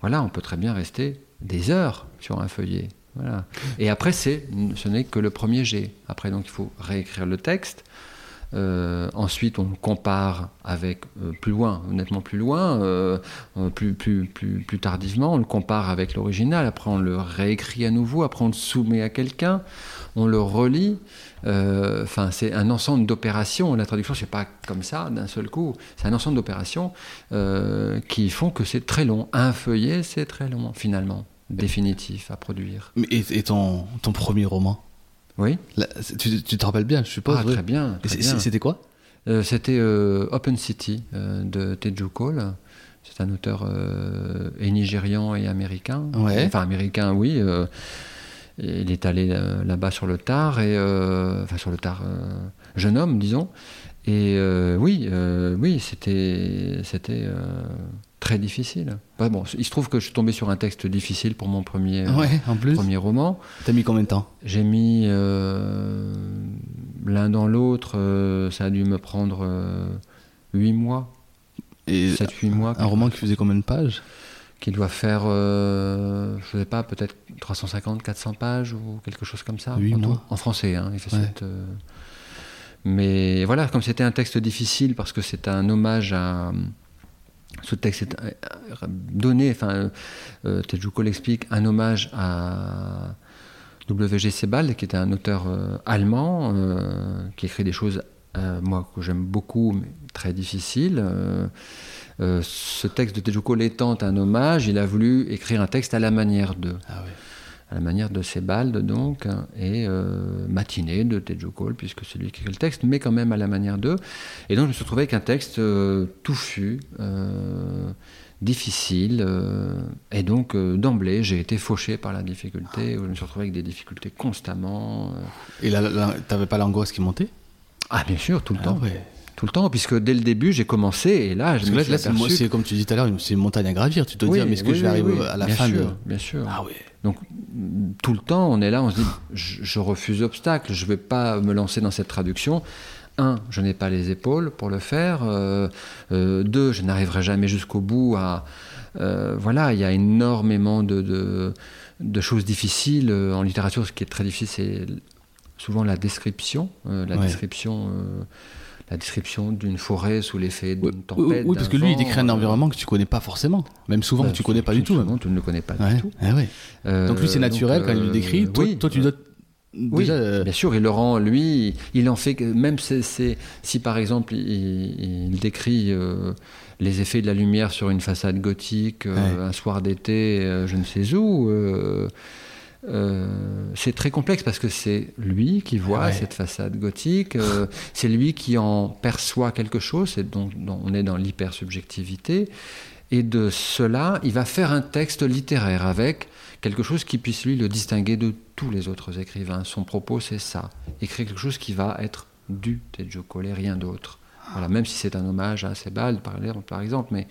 voilà, on peut très bien rester des heures sur un feuillet. Voilà. Et après, c'est, ce n'est que le premier jet. Après, donc, il faut réécrire le texte. Ensuite, on compare avec plus loin, nettement plus loin, plus, plus, plus, plus tardivement. On le compare avec l'original. Après, on le réécrit à nouveau. Après, on le soumet à quelqu'un. On le relit. Euh, Enfin, c'est un ensemble d'opérations. La traduction, c'est pas comme ça d'un seul coup. C'est un ensemble d'opérations euh, qui font que c'est très long. Un feuillet, c'est très long finalement, définitif à produire. Et, et ton, ton premier roman? Oui. Là, tu, tu te rappelles bien, je suppose Ah, très bien. Bien. C'était quoi? Euh, C'était Open City de Teju Cole. C'est un auteur et nigérian et américain. Ouais. Enfin, américain, oui. Il est allé euh, là-bas sur le tard, et, euh, enfin sur le tard, euh, jeune homme, disons. Et euh, oui, euh, oui, c'était, c'était euh, très difficile. Bah, bon, il se trouve que je suis tombé sur un texte difficile pour mon premier, Ouais, en plus. premier roman. T'as mis combien de temps? J'ai mis l'un dans l'autre, ça a dû me prendre euh, 8 mois, Et 7-8 mois. un roman qui faisait combien de pages? Qui doit faire, euh, je sais pas, peut-être 350, 400 pages ou quelque chose comme ça. En, tout. En français, hein, il fait Ouais. cette, euh, Mais voilà, comme c'était un texte difficile, parce que c'est un hommage à. Ce texte est euh, donné, enfin, euh, Tejuko l'explique, un hommage à W.G. Sebald, qui était un auteur allemand, qui écrit des choses, moi, que j'aime beaucoup, mais très difficiles. Euh, ce texte de Tejuko l'étant un hommage, il a voulu écrire un texte à la manière de, Ah à la manière de Sebald donc, hein, et euh, matinée de Tejuko, puisque c'est lui qui écrit le texte, mais quand même à la manière d'eux. Et donc je me suis retrouvé avec un texte euh, touffu, difficile, euh, et donc euh, d'emblée j'ai été fauché par la difficulté, je me suis retrouvé avec des difficultés constamment. euh. Et là, t'avais pas l'angoisse qui montait? Ah bien sûr, tout le temps. Ah ouais. Tout le temps, puisque dès le début j'ai commencé, et là je me suis aperçu c'est comme tu dis tout à l'heure, c'est une montagne à gravir. Tu te Oui, dis, ah, mais est-ce que oui, je vais oui, arriver à la bien fin sûr, de. Bien sûr. Ah. Donc tout le temps, on est là, on se dit, je, je refuse l'obstacle, je ne vais pas me lancer dans cette traduction. Un, je n'ai pas les épaules pour le faire. Euh, euh, deux, je n'arriverai jamais jusqu'au bout. À euh, voilà, il y a énormément de, de, de choses difficiles en littérature. Ce qui est très difficile, c'est souvent la description, la Ouais. description. La description d'une forêt sous l'effet d'une Oui, tempête. oui, parce que lui, il décrit un euh, environnement que tu connais pas forcément. Même souvent, bah, que tu connais pas du tout. souvent, tu ne le connais pas Ouais. du tout. Ah ouais. Euh, Donc lui, c'est naturel donc, quand il le euh, décrit. Toi, oui, toi tu dois. oui, Déjà. bien sûr, il le rend, lui, il en fait que, même si par exemple il, il décrit euh, les effets de la lumière sur une façade gothique euh, Ouais. un soir d'été, euh, je ne sais où, c'est très complexe parce que c'est lui qui voit Ouais. cette façade gothique, euh, c'est lui qui en perçoit quelque chose, c'est donc, on est dans l'hypersubjectivité, et de cela, il va faire un texte littéraire avec quelque chose qui puisse lui le distinguer de tous les autres écrivains. Son propos, c'est ça. Écrire quelque chose qui va être du Tejo Cole, rien d'autre. Voilà, même si c'est un hommage à Sebald, par, par exemple. Mais...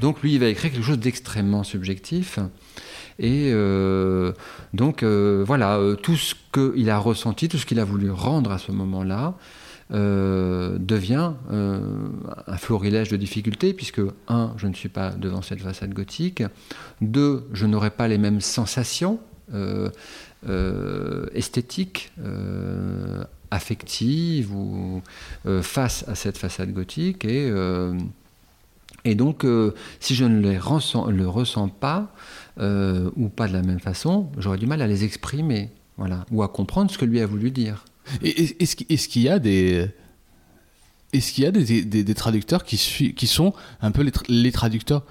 Donc lui, il va écrire quelque chose d'extrêmement subjectif. Et euh, donc euh, voilà, euh, tout ce qu'il a ressenti, tout ce qu'il a voulu rendre à ce moment-là, devient un florilège de difficultés, puisque, un, je ne suis pas devant cette façade gothique, deux, je n'aurai pas les mêmes sensations esthétiques, affectives, ou, face à cette façade gothique, et, donc, si je ne les ressens, le ressens pas, euh, ou pas de la même façon, j'aurais du mal à les exprimer, voilà, ou à comprendre ce que lui a voulu dire. Et- Est-ce qu'il est-ce qu'il y a des. Est-ce qu'il y a des, des- des traducteurs qui, qui sont un peu les, tra- les traducteurs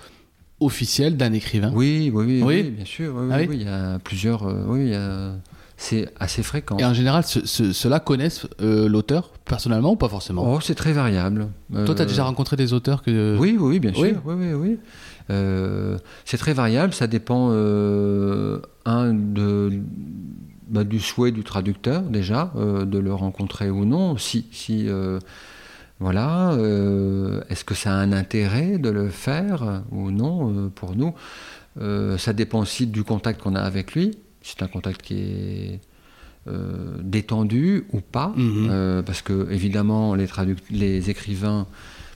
officiels d'un écrivain? Oui, oui, oui, Oui oui, bien sûr. Oui, Ah il y a plusieurs. euh, oui, a- c'est assez fréquent. Et en général, ce- ce- ceux-là connaissent euh, l'auteur personnellement ou pas forcément? Oh, c'est très variable. Toi, tu as Euh, déjà rencontré des auteurs que. Oui, oui, oui, bien sûr. Oui, oui, oui. Euh, c'est très variable. Ça dépend euh, un de bah, du souhait du traducteur déjà euh, de le rencontrer ou non. Si, si voilà, euh, est-ce que ça a un intérêt de le faire ou non euh, pour nous? Euh, Ça dépend aussi du contact qu'on a avec lui. C'est un contact qui est détendu ou pas, Mhm. Euh, parce que évidemment les, les écrivains,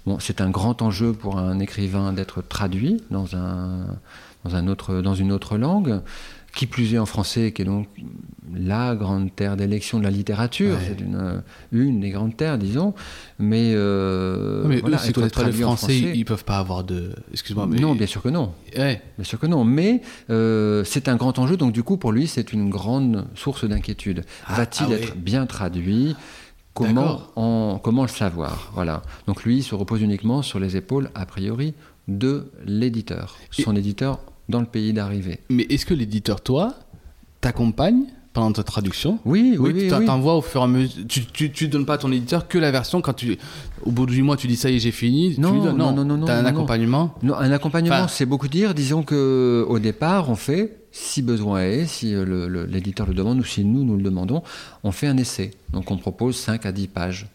bon, c'est un grand enjeu pour un écrivain d'être traduit dans un dans un autre dans une autre langue, qui plus est en français, qui est donc la grande terre d'élection de la littérature, Ouais. c'est une une des grandes terres, disons, mais, euh, mais voilà, eux, s'ils être connaissent pas le traduit en français, ils peuvent pas avoir de. Excuse-moi, mais. non, bien sûr que non. Ouais. Bien sûr que non, mais euh, c'est un grand enjeu, donc du coup pour lui c'est une grande source d'inquiétude. Ah, Va-t-il ah être bien traduit? Comment, D'accord. en, comment le savoir Voilà. Donc lui il se repose uniquement sur les épaules, a priori, de l'éditeur, Et- son éditeur dans le pays d'arrivée. Mais est-ce que l'éditeur, toi, t'accompagne pendant ta traduction? Oui, oui, oui. tu oui. t'envoies au fur et à mesure. Tu, tu, tu donnes pas à ton éditeur que la version quand tu. Au bout du mois, tu dis ça y est, j'ai fini. tu Non, lui donnes. non, non, non, non, T'as un non. accompagnement? Non, un accompagnement, Enfin- c'est beaucoup dire. Disons que au départ, on fait, si besoin est, si euh, l'éditeur le, demande ou si nous, nous le demandons, on fait un essai. Donc on propose 5 à 10 pages.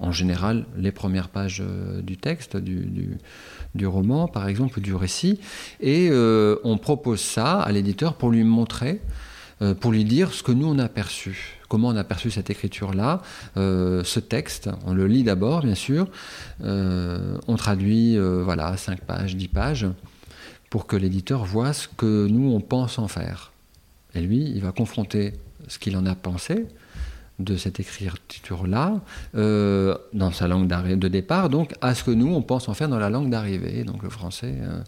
En général, les premières pages euh, du texte, du, roman, par exemple, du récit. Et euh, on propose ça à l'éditeur pour lui montrer, pour lui dire ce que nous, on a perçu. Comment on a perçu cette écriture-là, ce texte. On le lit d'abord, bien sûr. On traduit, voilà, 5 pages, 10 pages, pour que l'éditeur voit ce que nous, on pense en faire. Et lui, il va confronter ce qu'il en a pensé de cette écriture-là, euh, dans sa langue de départ, donc à ce que nous, on pense en faire dans la langue d'arrivée, donc le français. euh.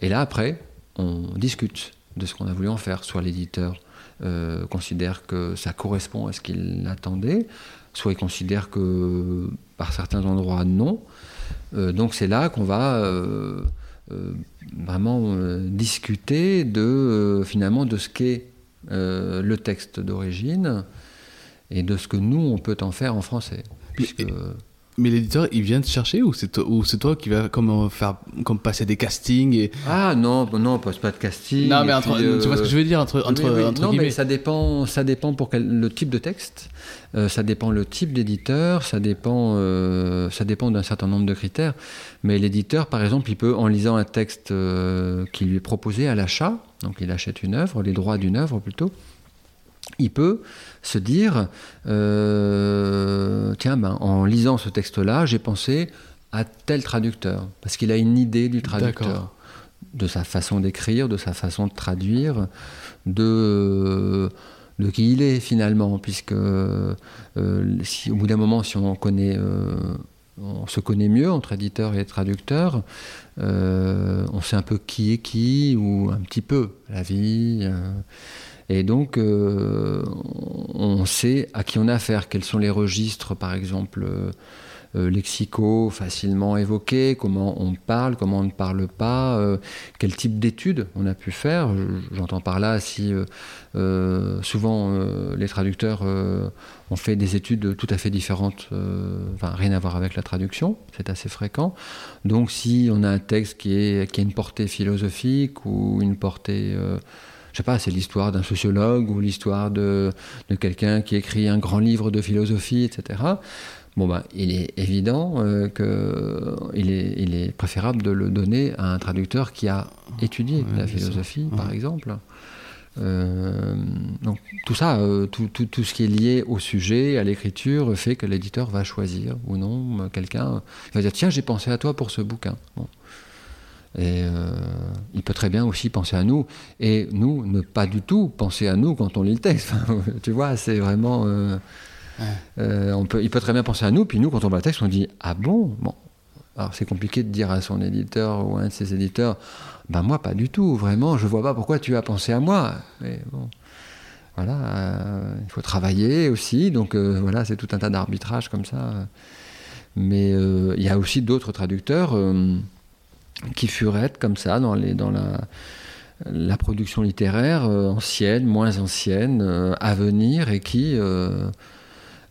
Et là, après, on discute de ce qu'on a voulu en faire. Soit l'éditeur euh, considère que ça correspond à ce qu'il attendait, soit il considère que par certains endroits, non. Donc c'est là qu'on va vraiment euh, discuter de euh, finalement de ce qu'est euh, le texte d'origine et de ce que nous on peut en faire en français. Puisque, Mais l'éditeur, il vient te chercher ou c'est toi, qui va comme euh, faire comme passer des castings et ah non, non, pas, pas de casting. non mais entre, puis, tu vois ce que je veux dire entre entre, Oui, oui. entre non, guillemets. mais ça dépend, ça dépend pour quel, le type de texte, euh, ça dépend le type d'éditeur, ça dépend, euh, ça dépend d'un certain nombre de critères. Mais l'éditeur, par exemple, il peut, en lisant un texte euh, qui lui est proposé à l'achat, donc il achète une œuvre, les droits d'une œuvre plutôt, il peut se dire, euh, tiens, ben, en lisant ce texte-là, j'ai pensé à tel traducteur, parce qu'il a une idée du traducteur de sa façon d'écrire, de sa façon de traduire, de, de qui il est finalement, puisque euh, si, au bout d'un moment, si on connaît, euh, on se connaît mieux entre éditeur et traducteur, euh, on sait un peu qui est qui, ou un petit peu la vie. Et donc, euh, on sait à qui on a affaire, quels sont les registres, par exemple, euh, euh, lexicaux facilement évoqués, comment on parle, comment on ne parle pas, quel type d'études on a pu faire. Je- J'entends par là si souvent les traducteurs ont fait des études tout à fait différentes, rien à voir avec la traduction, c'est assez fréquent. Donc si on a un texte qui, a une portée philosophique ou une portée... je sais pas, c'est l'histoire d'un sociologue ou l'histoire de, de quelqu'un qui écrit un grand livre de philosophie, etc. Bon, ben, il est évident euh, qu'il est, il est préférable de le donner à un traducteur qui a étudié la philosophie, par exemple. Euh, donc tout ça, euh, tout, tout, tout ce qui est lié au sujet, à l'écriture, fait que l'éditeur va choisir ou non euh, quelqu'un. Il va dire tiens, j'ai pensé à toi pour ce bouquin. Bon. Et euh, il peut très bien aussi penser à nous, et nous ne pas du tout penser à nous quand on lit le texte. Tu vois, c'est vraiment. euh, Ouais. euh, on peut, il peut très bien penser à nous, puis nous, quand on voit le texte, on dit ah bon, bon. Alors c'est compliqué de dire à son éditeur ou à un de ses éditeurs, ben moi pas du tout, vraiment, je vois pas pourquoi tu as pensé à moi. Mais bon, voilà, il faut travailler aussi, donc voilà, c'est tout un tas d'arbitrages comme ça. Mais il y a aussi d'autres traducteurs qui furettent comme ça dans, les, dans la, production littéraire euh, ancienne, moins ancienne, euh, à venir, et qui, euh,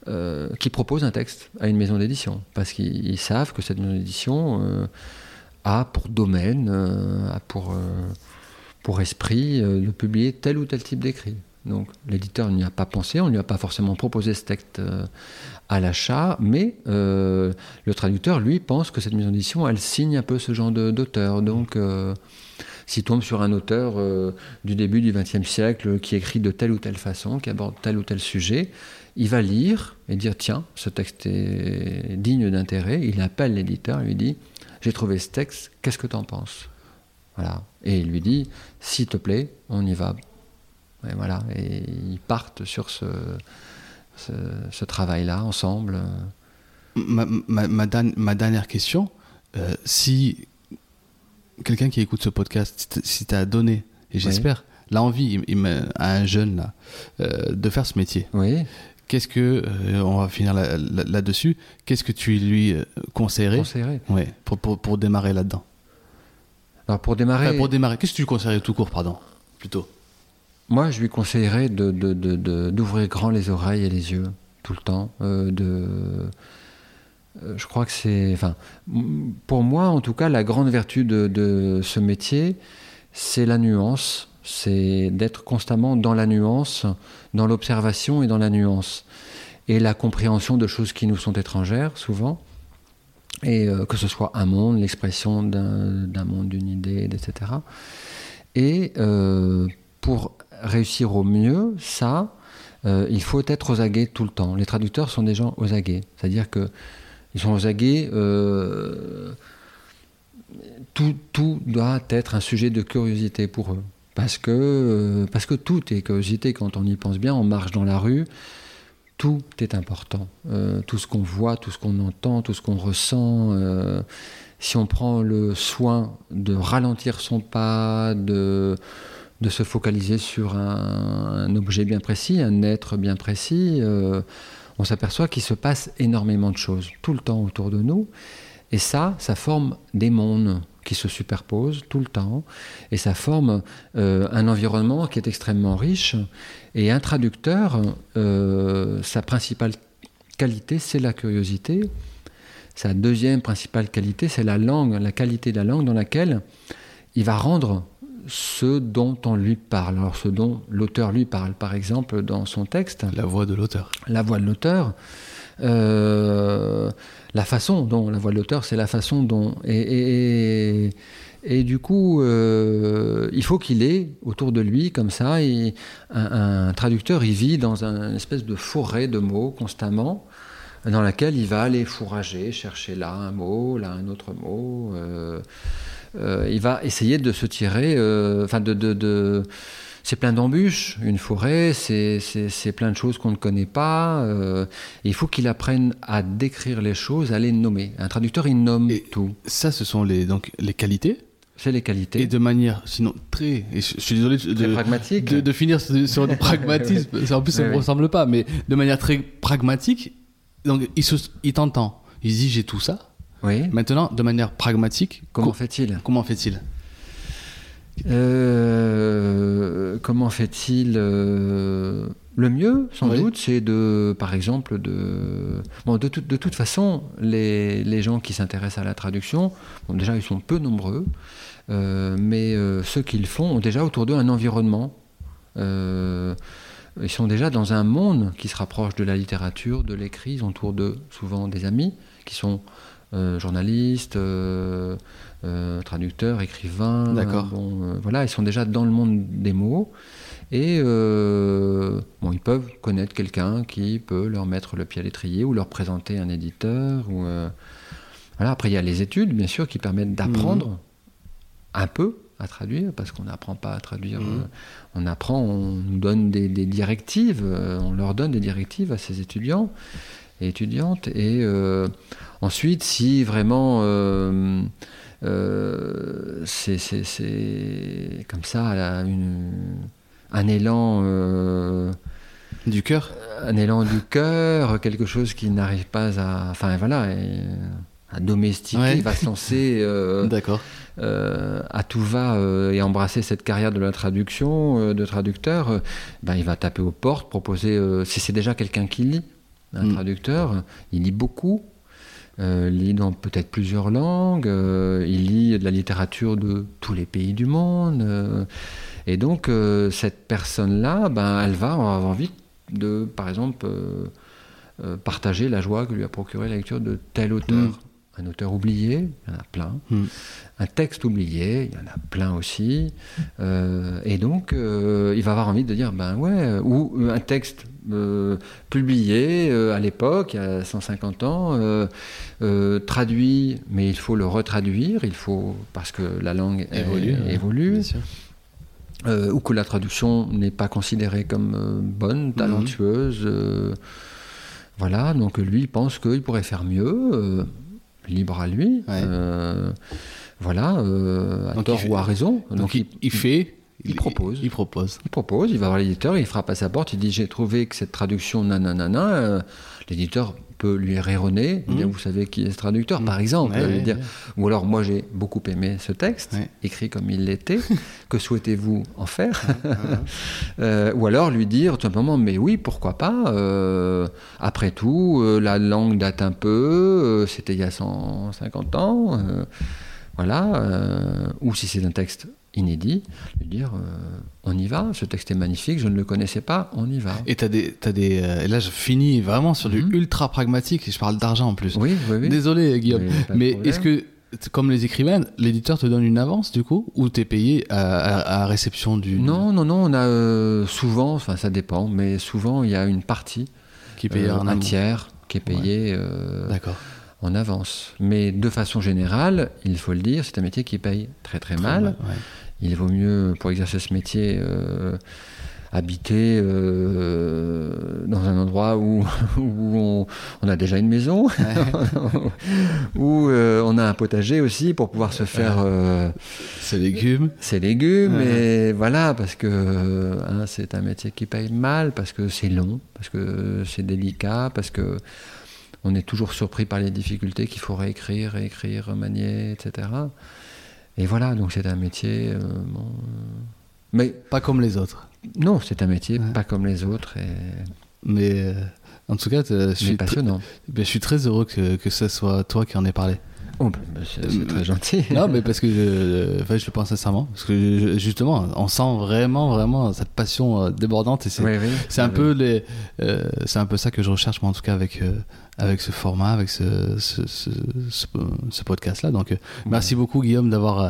euh, qui proposent un texte à une maison d'édition, parce qu'ils ils savent que cette maison d'édition a pour domaine, a pour, pour esprit de publier tel ou tel type d'écrit. Donc l'éditeur n'y a pas pensé, on ne lui a pas forcément proposé ce texte à l'achat, mais euh, le traducteur, lui, pense que cette maison d'édition, elle signe un peu ce genre d'auteur. Donc euh, s'il tombe sur un auteur euh, du début du XXe siècle qui écrit de telle ou telle façon, qui aborde tel ou tel sujet, il va lire et dire tiens, ce texte est digne d'intérêt. Il appelle l'éditeur lui dit j'ai trouvé ce texte, qu'est-ce que tu en penses? Voilà. Et il lui dit s'il te plaît, on y va. Et voilà. Et ils partent sur ce, ce, ce travail-là ensemble. Ma, ma, ma, dan- ma dernière question, euh, si quelqu'un qui écoute ce podcast, si t- si t'as donné, et j'espère, l'envie à un jeune là, euh, de faire ce métier, Oui, qu'est-ce que, euh, on va finir là- là- là-dessus, qu'est-ce que tu lui euh, conseillerais conseillerais. ouais, pour, pour, pour démarrer là-dedans? Alors pour démarrer, Enfin, Pour démarrer, qu'est-ce que tu lui conseillerais tout court, pardon, plutôt? Moi, je lui conseillerais de- de- de- d'ouvrir grand les oreilles et les yeux tout le temps. euh, de, euh, je crois que c'est, enfin, pour moi, en tout cas, la grande vertu de, ce métier, c'est la nuance. C'est d'être constamment dans la nuance, dans l'observation et dans la nuance, et la compréhension de choses qui nous sont étrangères souvent. Et euh, que ce soit un monde, l'expression d'un monde, d'une idée, etc. Et pour réussir au mieux, ça, euh, il faut être aux aguets tout le temps. Les traducteurs sont des gens aux aguets. C'est-à-dire que ils sont aux aguets. euh, tout, tout doit être un sujet de curiosité pour eux. Parce que, euh, parce que tout est curiosité quand on y pense bien. On marche dans la rue, tout est important. Tout ce qu'on voit, tout ce qu'on entend, tout ce qu'on ressent. si on prend le soin de ralentir son pas, de, de se focaliser sur un, objet bien précis, un être bien précis, euh, on s'aperçoit qu'il se passe énormément de choses tout le temps autour de nous. Et ça, ça forme des mondes qui se superposent tout le temps. Et ça forme euh, un environnement qui est extrêmement riche. Et un traducteur, euh, sa principale qualité, c'est la curiosité. Sa deuxième principale qualité, c'est la langue, la qualité de la langue dans laquelle il va rendre ce dont on lui parle. Alors ce dont l'auteur lui parle, par exemple, dans son texte, La voix de l'auteur. la voix de l'auteur, euh, la façon dont, la voix de l'auteur, c'est la façon dont, et, et- et- et du coup, euh, il faut qu'il ait autour de lui, comme ça, et un, un traducteur, il vit dans un- une espèce de forêt de mots constamment, dans laquelle il va aller fourrager, chercher là un mot, là un autre mot. euh, euh, il va essayer de se tirer, euh, enfin de, de- de- c'est plein d'embûches, une forêt, c'est plein de choses qu'on ne connaît pas. euh, et il faut qu'il apprenne à décrire les choses, à les nommer. Un traducteur, il nomme Et- tout. Ça, ce sont les, donc, les qualités. C'est les qualités. Et de manière, sinon, très. Et je, je suis désolé de, pragmatique. de- de finir sur, le pragmatisme. Ça, en plus, ça Oui, ne me oui. ressemble pas, mais de manière très pragmatique. Donc, il, se, il t'entend. Il se dit j'ai tout ça. Oui. Maintenant, de manière pragmatique, Comment co- fait-il? comment fait-il? Euh, comment fait-il euh, Le mieux, sans Oui. doute, c'est de, par exemple, de. Bon, de, tout- de toute façon, les, les gens qui s'intéressent à la traduction, bon, déjà, ils sont peu nombreux, euh, mais euh, ceux qui le font ont déjà autour d'eux un environnement. Euh, ils sont déjà dans un monde qui se rapproche de la littérature, de l'écrit. Ils ont autour d'eux souvent des amis qui sont euh, journalistes, euh, euh, traducteurs, écrivains. D'accord. Bon, euh, voilà, ils sont déjà dans le monde des mots. Et euh, bon, ils peuvent connaître quelqu'un qui peut leur mettre le pied à l'étrier ou leur présenter un éditeur. Ou, euh, voilà. Après, il y a les études, bien sûr, qui permettent d'apprendre un peu à traduire, parce qu'on n'apprend pas à traduire. Mhm. euh, on apprend, on nous donne des, des directives, euh, on leur donne des directives à ces étudiants et étudiantes. Et euh, ensuite, si vraiment euh, euh, c'est comme ça, là, une- un élan. Du cœur? un élan du cœur, quelque chose qui n'arrive pas à, enfin voilà, à domestiquer, Ouais. il va se lancer euh, euh, à tout va euh, et embrasser cette carrière de la traduction, de traducteur, ben, il va taper aux portes, proposer, si c'est déjà quelqu'un qui lit, un Mm. traducteur, il lit beaucoup, euh, il lit dans peut-être plusieurs langues, euh, il lit de la littérature de tous les pays du monde, euh, et donc cette personne-là, ben, elle va avoir envie de, par exemple, partager la joie que lui a procuré la lecture de tel auteur. Mm. Un auteur oublié, il y en a plein Mm. un texte oublié, il y en a plein aussi, et donc il va avoir envie de dire ben ouais, ou un texte euh, publié euh, à l'époque, il y a 150 ans, euh, traduit, mais il faut le retraduire, il faut parce que la langue Évolue. évolue, ou que la traduction n'est pas considérée comme bonne, talentueuse. euh, voilà, donc lui il pense qu'il pourrait faire mieux, libre à lui. Ouais. voilà, à Donc, tort fait- ou à raison. Donc, il, il fait. Il propose. Il, propose. il propose, il va voir l'éditeur, il frappe à sa porte, il dit j'ai trouvé que cette traduction nananana, euh, l'éditeur peut lui dire, Mhm. vous savez qui est ce traducteur, Mhm. par exemple, Ouais, lui ouais, dire, ouais. ou alors moi j'ai beaucoup aimé ce texte, écrit comme il l'était, que souhaitez-vous en faire Euh, Ou alors lui dire tout simplement, mais oui, pourquoi pas, euh, après tout, la langue date un peu, c'était il y a 150 ans, voilà, ou si c'est un texte inédit, lui dire, euh, on y va, ce texte est magnifique, je ne le connaissais pas, on y va. Et t'as des, t'as des, euh, et là je finis vraiment sur du Mhm. ultra pragmatique et je parle d'argent en plus. Oui, oui, oui. Désolé Guillaume, de mais est-ce que comme les écrivains, l'éditeur te donne une avance du coup ou t'es payé à, à- à réception du Non, non, non, on a euh, souvent, enfin ça dépend, mais souvent il y a une partie, qui est en un tiers qui est payé D'accord. en avance. Mais de façon générale, il faut le dire, c'est un métier qui paye très très mal. Ouais. Il vaut mieux, pour exercer ce métier, euh, habiter euh, dans un endroit où, où on, on a déjà une maison, où euh, on a un potager aussi pour pouvoir se faire euh, C'est légumes. ses légumes. Et voilà, parce que hein, c'est un métier qui paye mal, parce que c'est long, parce que c'est délicat, parce que on est toujours surpris par les difficultés qu'il faut réécrire, réécrire, remanier, etc. Et voilà, donc c'est un métier. euh, bon, euh, mais Pas comme les autres. non, c'est un métier Ouais. pas comme les autres, et, Mais euh, en tout cas, je suis, passionnant. ben, je suis très heureux que, que ce soit toi qui en ait parlé. Oh, bah, bah, c'est très gentil. Non, mais parce que je, enfin, je le pense sincèrement. Parce que je- justement, on sent vraiment, vraiment cette passion débordante et c'est Oui, oui, c'est un oui. peu les, euh, c'est un peu ça que je recherche moi en tout cas avec euh, avec ce format, avec ce ce, ce, ce- ce podcast là. Donc euh, merci beaucoup Guillaume d'avoir euh,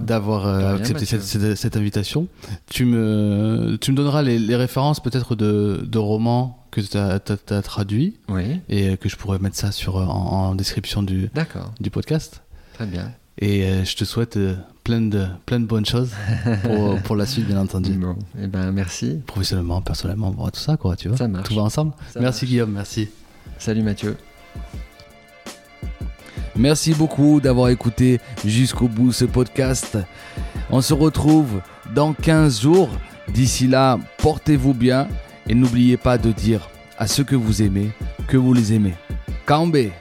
d'avoir euh, accepté cette, cette, cette invitation. Tu me tu me donneras les, les références peut-être de, de romans que tu as, traduits Oui, et que je pourrais mettre ça sur en, en description du d'accord, du podcast. très bien. Et euh, je te souhaite euh, plein de plein de bonnes choses pour, pour la suite bien entendu. Bon, eh ben merci. Professionnellement, personnellement, tout ça quoi, tu vois. Ça marche. Tout va ensemble. Ça merci marche. Guillaume, merci. Salut Mathieu. Merci beaucoup d'avoir écouté jusqu'au bout ce podcast. On se retrouve dans 15 jours. D'ici là, portez-vous bien et n'oubliez pas de dire à ceux que vous aimez que vous les aimez. Kambé